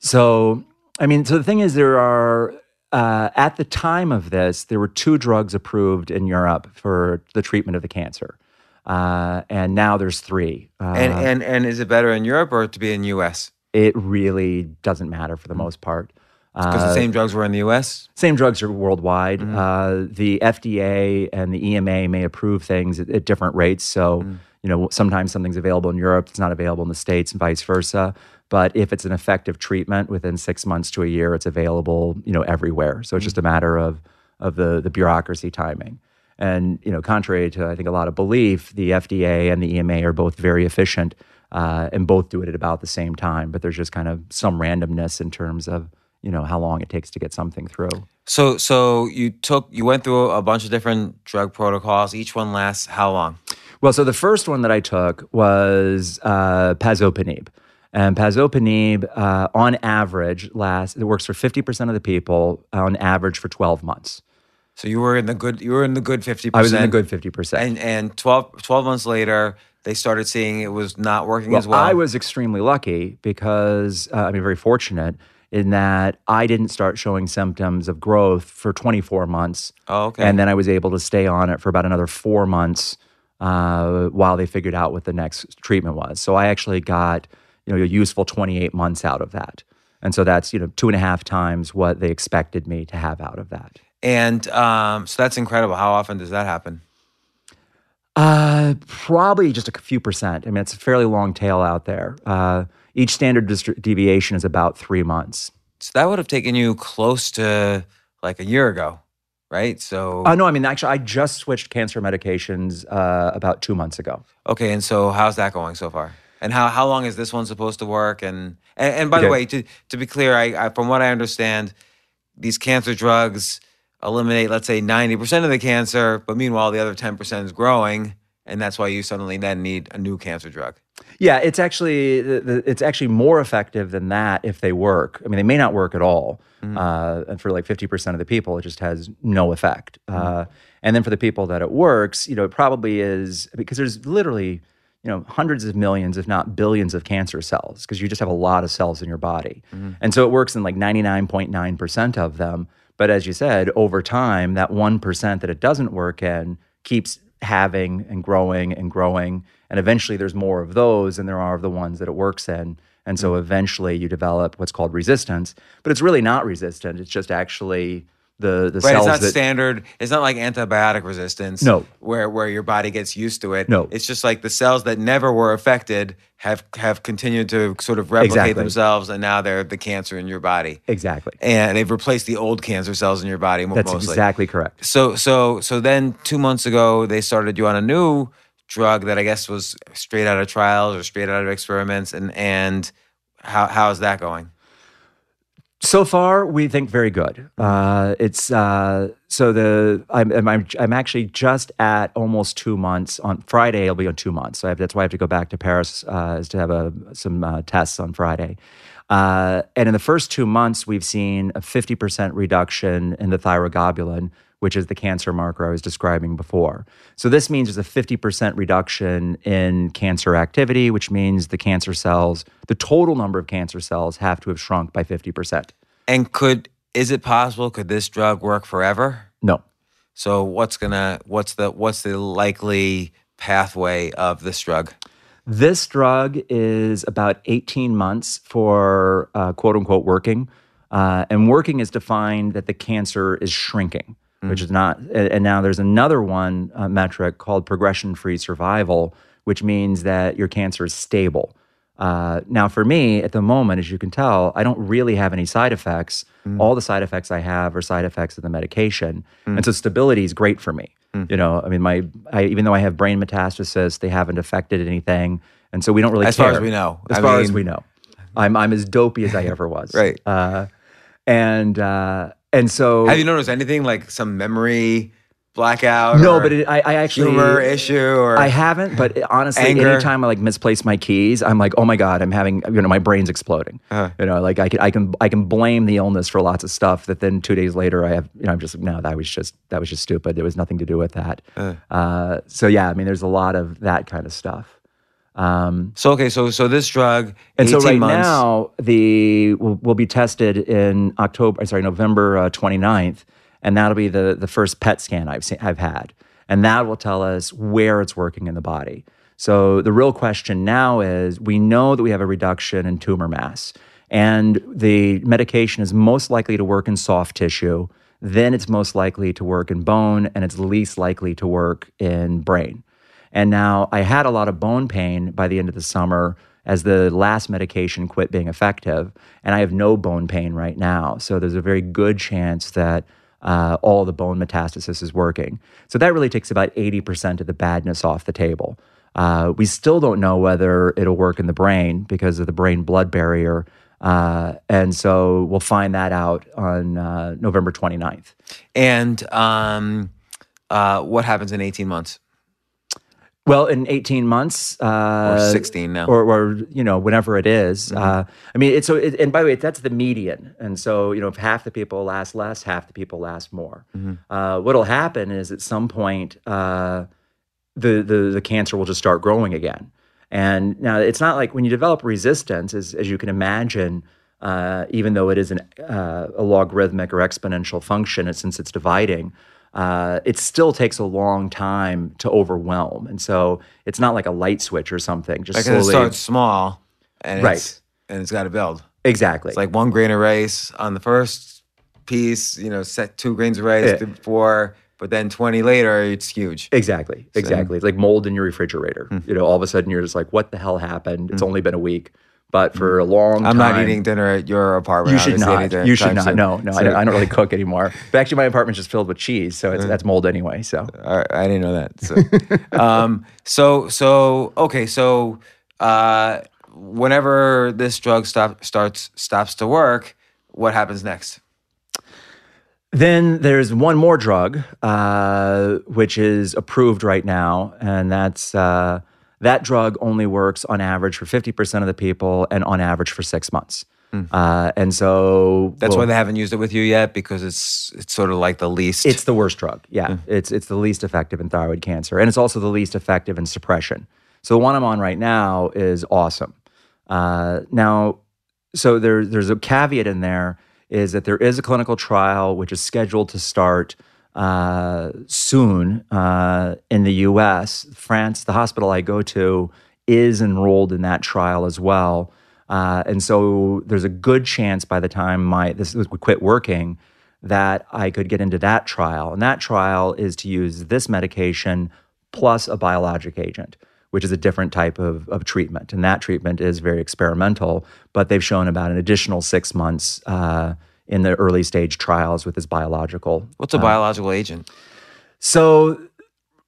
So I mean, so the thing is, there are uh, at the time of this, there were two drugs approved in Europe for the treatment of the cancer, uh, and now there's three. Uh, and and and is it better in Europe or to be in U.S. it really doesn't matter for the most part. Because the same drugs were in the U.S. Same drugs are worldwide. Uh, the FDA and the EMA may approve things at, at different rates. So, you know, sometimes something's available in Europe, it's not available in the States, and vice versa. But if it's an effective treatment within six months to a year, it's available, you know, everywhere. So it's just a matter of of the the bureaucracy timing. And you know, contrary to I think a lot of belief, the FDA and the EMA are both very efficient uh, and both do it at about the same time. But there's just kind of some randomness in terms of you know how long it takes to get something through. So so you took you went through a bunch of different drug protocols. Each one lasts how long? Well, so the first one that I took was uh, pazopanib. And pazopanib, uh, on average, lasts, it works for 50% of the people on average for 12 months. So you were in the good. You were in the good fifty percent. I was in the good 50%. And and 12, 12 months later, they started seeing it was not working well, as well. I was extremely lucky because, uh, I mean, very fortunate in that I didn't start showing symptoms of growth for 24 months. Oh, okay. And then I was able to stay on it for about another four months uh, while they figured out what the next treatment was. So I actually got, you know, a useful 28 months out of that. And so that's, you know, two and a half times what they expected me to have out of that. And um, so that's incredible. How often does that happen? Uh, probably just a few percent. I mean, it's a fairly long tail out there. Uh, each standard deviation is about three months. So that would have taken you close to like a year ago, right? So Uh, no, I mean, actually, I just switched cancer medications uh, about two months ago. okay, and so how's that going so far? And how how long is this one supposed to work? And and, and by the way, to to be clear, I, I from what I understand, these cancer drugs eliminate, let's say, ninety percent of the cancer, but meanwhile, the other ten percent is growing, and that's why you suddenly then need a new cancer drug. Yeah, it's actually it's actually more effective than that if they work. I mean, they may not work at all, uh, and for like fifty percent of the people, it just has no effect. Uh, and then for the people that it works, you know, it probably is because there's literally you know hundreds of millions, if not billions, of cancer cells because you just have a lot of cells in your body, and so it works in like ninety nine point nine percent of them. But as you said, over time, that one percent that it doesn't work in keeps having and growing and growing. And eventually there's more of those than there are of the ones that it works in. And so mm. eventually you develop what's called resistance. But it's really not resistant. It's just actually the, the Right, cells it's not that standard. It's not like antibiotic resistance. No. where where your body gets used to it. No. it's just like the cells that never were affected have have continued to sort of replicate Exactly. themselves, and now they're the cancer in your body, Exactly. and they've replaced the old cancer cells in your body. That's mostly. exactly correct. So so so then two months ago they started you on a new drug that I guess was straight out of trials or straight out of experiments, and and how how is that going? So far, we think very good. Uh, it's uh, so the I'm, I'm I'm actually just at almost two months. On Friday, it'll be on two months. So have, that's why I have to go back to Paris uh, is to have a, some uh, tests on Friday. Uh, and in the first two months, we've seen a 50% reduction in the thyroglobulin, which is the cancer marker I was describing before. So this means there's a 50% reduction in cancer activity, which means the cancer cells, the total number of cancer cells have to have shrunk by 50%. And could is it possible? Could this drug work forever? No. So what's gonna what's the what's the likely pathway of this drug? This drug is about 18 months for uh, quote unquote working. Uh, and working is defined that the cancer is shrinking, which is not. And now there's another one uh, metric called progression free survival, which means that your cancer is stable. Uh, now, for me, at the moment, as you can tell, I don't really have any side effects. All the side effects I have are side effects of the medication, and so stability is great for me. You know, I mean, my I, even though I have brain metastasis, they haven't affected anything, and so we don't really As care. far as we know. As I far as mean- we know, I'm I'm as dopey as I ever was. Right. Uh, and uh, and so Have you noticed anything like some memory blackout? no, or but it, I, I actually humor issue or I haven't, but it- honestly, Anger. anytime I like misplace my keys, I'm like, oh my god, I'm having, you know, my brain's exploding. Uh-huh. You know, like I can, I can, I can blame the illness for lots of stuff. That then two days later, I have, you know, I'm just like, no, that was just, that was just stupid. There was nothing to do with that. Uh. Uh, so yeah, I mean, there's a lot of that kind of stuff. Um, so okay, so so this drug and so 18 right months, now, the will, will be tested in October. Sorry, November uh, 29th, and that'll be the the first PET scan I've seen, I've had, and that will tell us where it's working in the body. So the real question now is: we know that we have a reduction in tumor mass, and the medication is most likely to work in soft tissue. Then it's most likely to work in bone, and it's least likely to work in brain. And now I had a lot of bone pain by the end of the summer as the last medication quit being effective. And I have no bone pain right now. So there's a very good chance that uh, all the bone metastasis is working. So that really takes about 80% of the badness off the table. Uh, we still don't know whether it'll work in the brain because of the brain blood barrier. Uh, and so we'll find that out on uh, November 29th. and um, uh, what happens in 18 months Well, in 18 months, uh, or 16 now? or, or you know whenever it is. Uh, I mean, it's so. It, and by the way, that's the median. And so you know, if half the people last less, half the people last more. Uh, what'll happen is at some point, uh, the the the cancer will just start growing again. And now it's not like when you develop resistance, as as you can imagine. Uh, even though it is an, uh, a logarithmic or exponential function, and since it's dividing, uh, it still takes a long time to overwhelm. And so it's not like a light switch or something. Just like slowly. it starts small, and Right. it's, and it's got to build. exactly. It's like one grain of rice on the first piece, you know, set two grains of rice Yeah. before, but then 20 later, it's huge. exactly. Exactly. It's like mold in your refrigerator. Hmm. You know, all of a sudden you're just like, what the hell happened? It's only been a week. But for a long. I'm time. not eating dinner at your apartment. You should not. You should not. soon. No, no. I, don't, I don't really cook anymore. But actually, my apartment's just filled with cheese, so it's, that's mold anyway. So I, I didn't know that. So, um, so, so okay. So, uh, whenever this drug stop starts stops to work, what happens next? Then there's one more drug, uh, which is approved right now, and that's uh, that drug only works on average for 50% of the people and on average for six months. Uh, and so. That's well, why they haven't used it with you yet because it's it's sort of like the least. it's the worst drug. Yeah, it's it's the least effective in thyroid cancer, and it's also the least effective in suppression. So the one I'm on right now is awesome. Uh, now, so there, there's a caveat in there is that there is a clinical trial which is scheduled to start uh, soon uh, in the U.S. France, the hospital I go to, is enrolled in that trial as well. Uh, and so there's a good chance by the time my this would quit working that I could get into that trial. And that trial is to use this medication plus a biologic agent, which is a different type of, of treatment. And that treatment is very experimental, but they've shown about an additional six months uh, in the early stage trials with this biological. What's a biological agent? So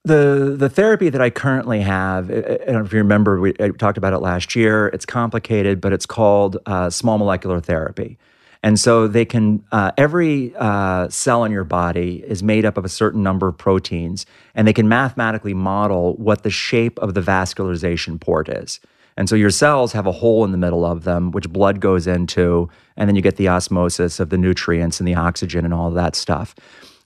the the therapy that I currently have, I I don't know if you remember, we I talked about it last year. It's complicated, but it's called uh, small molecular therapy. And so they can uh, every uh, cell in your body is made up of a certain number of proteins, and they can mathematically model what the shape of the vascularization port is. And so your cells have a hole in the middle of them, which blood goes into, and then you get the osmosis of the nutrients and the oxygen and all that stuff.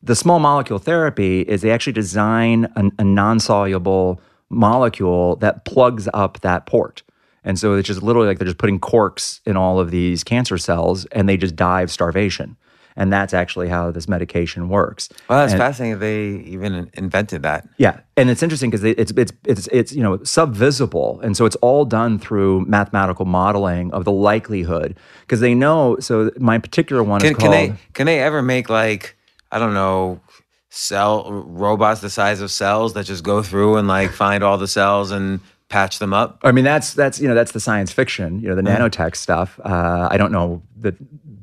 The small molecule therapy is they actually design a, a non soluble molecule that plugs up that port. And so it's just literally like they're just putting corks in all of these cancer cells and they just die of starvation. And that's actually how this medication works. Well, that's And- fascinating. They even invented that. yeah, and it's interesting because it's it's it's it's you know subvisible, and so it's all done through mathematical modeling of the likelihood because they know. So my particular one Can, is can called. they can they ever make like I don't know cell robots the size of cells that just go through and like find all the cells and patch them up? I mean, that's that's you know that's the science fiction, you know, the nanotech stuff. Uh, I don't know that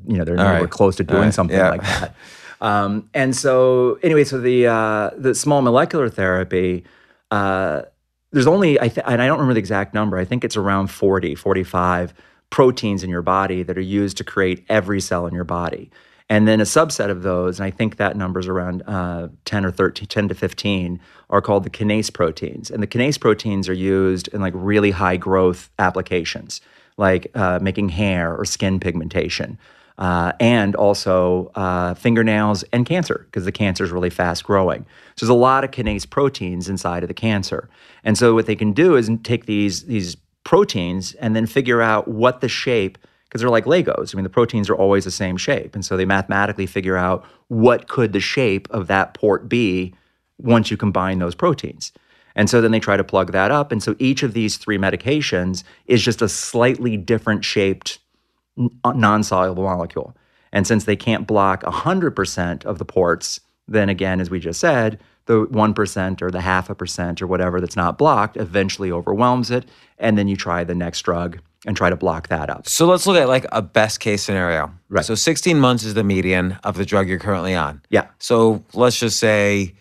you know they're All nowhere right. close to doing right. something Yeah. like that. Um, and so anyway, so the uh, the small molecular therapy. Uh, there's only I th- and I don't remember the exact number. I think it's around 40, 45 proteins in your body that are used to create every cell in your body. And then a subset of those, and I think that number's around uh, 10 or 13, 10 to 15, are called the kinase proteins. And the kinase proteins are used in like really high growth applications, like uh, making hair or skin pigmentation, uh, and also uh, fingernails and cancer, because the cancer is really fast growing. So there's a lot of kinase proteins inside of the cancer. And so what they can do is take these, these proteins and then figure out what the shape because they're like Legos. I mean, the proteins are always the same shape. And so they mathematically figure out what could the shape of that port be once you combine those proteins. And so then they try to plug that up. And so each of these three medications is just a slightly different shaped uh, non soluble molecule. And since they can't block 100% of the ports, then again, as we just said, the 1% or the half a percent or whatever that's not blocked eventually overwhelms it. And then you try the next drug and try to block that up. So let's look at like a best case scenario. Right. So 16 months is the median of the drug you're currently on. Yeah. So let's just say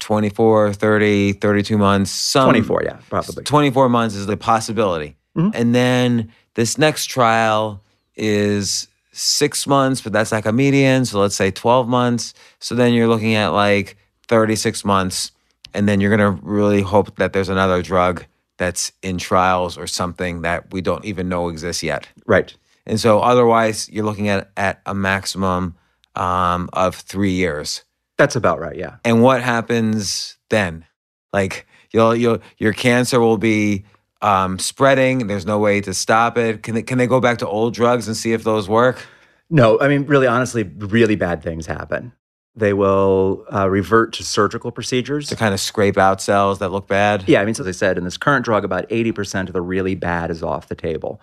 24, 30, 32 months. Some 24, yeah, probably. 24 months is the possibility. Mm-hmm. And then this next trial is six months, but that's like a median. So let's say 12 months. So then you're looking at like 36 months. And then you're going to really hope that there's another drug that's in trials or something that we don't even know exists yet. Right. And so otherwise, you're looking at, at a maximum um, of three years. That's about right, yeah. And what happens then? Like you'll you'll your cancer will be um, spreading. There's no way to stop it. Can they, can they go back to old drugs and see if those work? No, I mean, really, honestly, really bad things happen. They will uh, revert to surgical procedures. To kind of scrape out cells that look bad. Yeah, I mean, so as I said, in this current drug, about 80% of the really bad is off the table.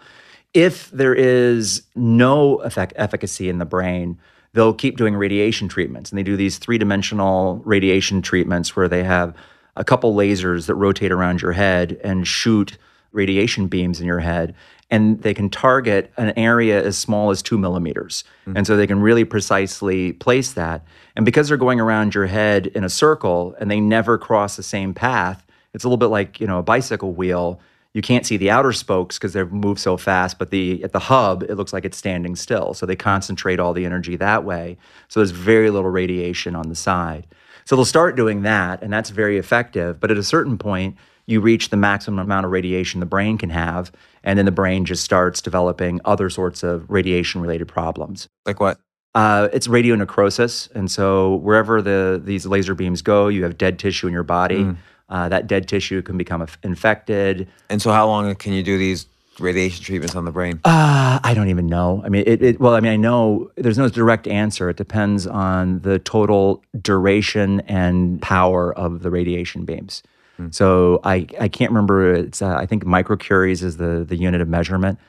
If there is no effect, efficacy in the brain, they'll keep doing radiation treatments. And they do these three dimensional radiation treatments where they have a couple lasers that rotate around your head and shoot radiation beams in your head. And they can target an area as small as two millimeters. Mm-hmm. And so they can really precisely place that. And because they're going around your head in a circle and they never cross the same path, it's a little bit like, you know, a bicycle wheel. You can't see the outer spokes because they've moved so fast, but the at the hub, it looks like it's standing still. So they concentrate all the energy that way. So there's very little radiation on the side. So they'll start doing that, and that's very effective. But at a certain point, you reach the maximum amount of radiation the brain can have, and then the brain just starts developing other sorts of radiation related problems. Like what? Uh, it's radionecrosis, and so wherever the these laser beams go, you have dead tissue in your body. Uh, that dead tissue can become infected. And so how long can you do these radiation treatments on the brain? Uh, I don't even know. I mean, it, it. Well, I mean, I know there's no direct answer. It depends on the total duration and power of the radiation beams. So I I can't remember. It's uh, I think microcuries is the the unit of measurement.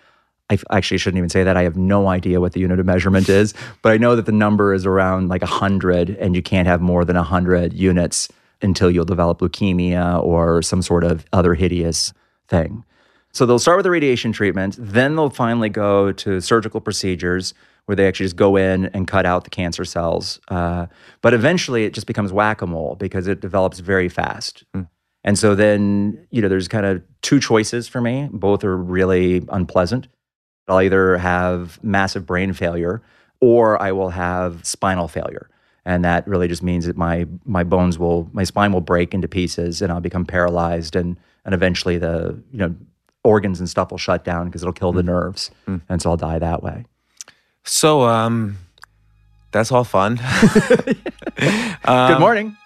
I actually shouldn't even say that. I have no idea what the unit of measurement is, but I know that the number is around like 100, and you can't have more than 100 units until you'll develop leukemia or some sort of other hideous thing. So they'll start with the radiation treatment, then they'll finally go to surgical procedures where they actually just go in and cut out the cancer cells. Uh, but eventually it just becomes whack a mole because it develops very fast. And so then, you know, there's kind of two choices for me. Both are really unpleasant. I'll either have massive brain failure or I will have spinal failure. And that really just means that my my bones will my spine will break into pieces and I'll become paralyzed and and eventually the you know organs and stuff will shut down because it'll kill the mm. nerves, mm. and so I'll die that way. So, um, that's all fun. Um, Good morning.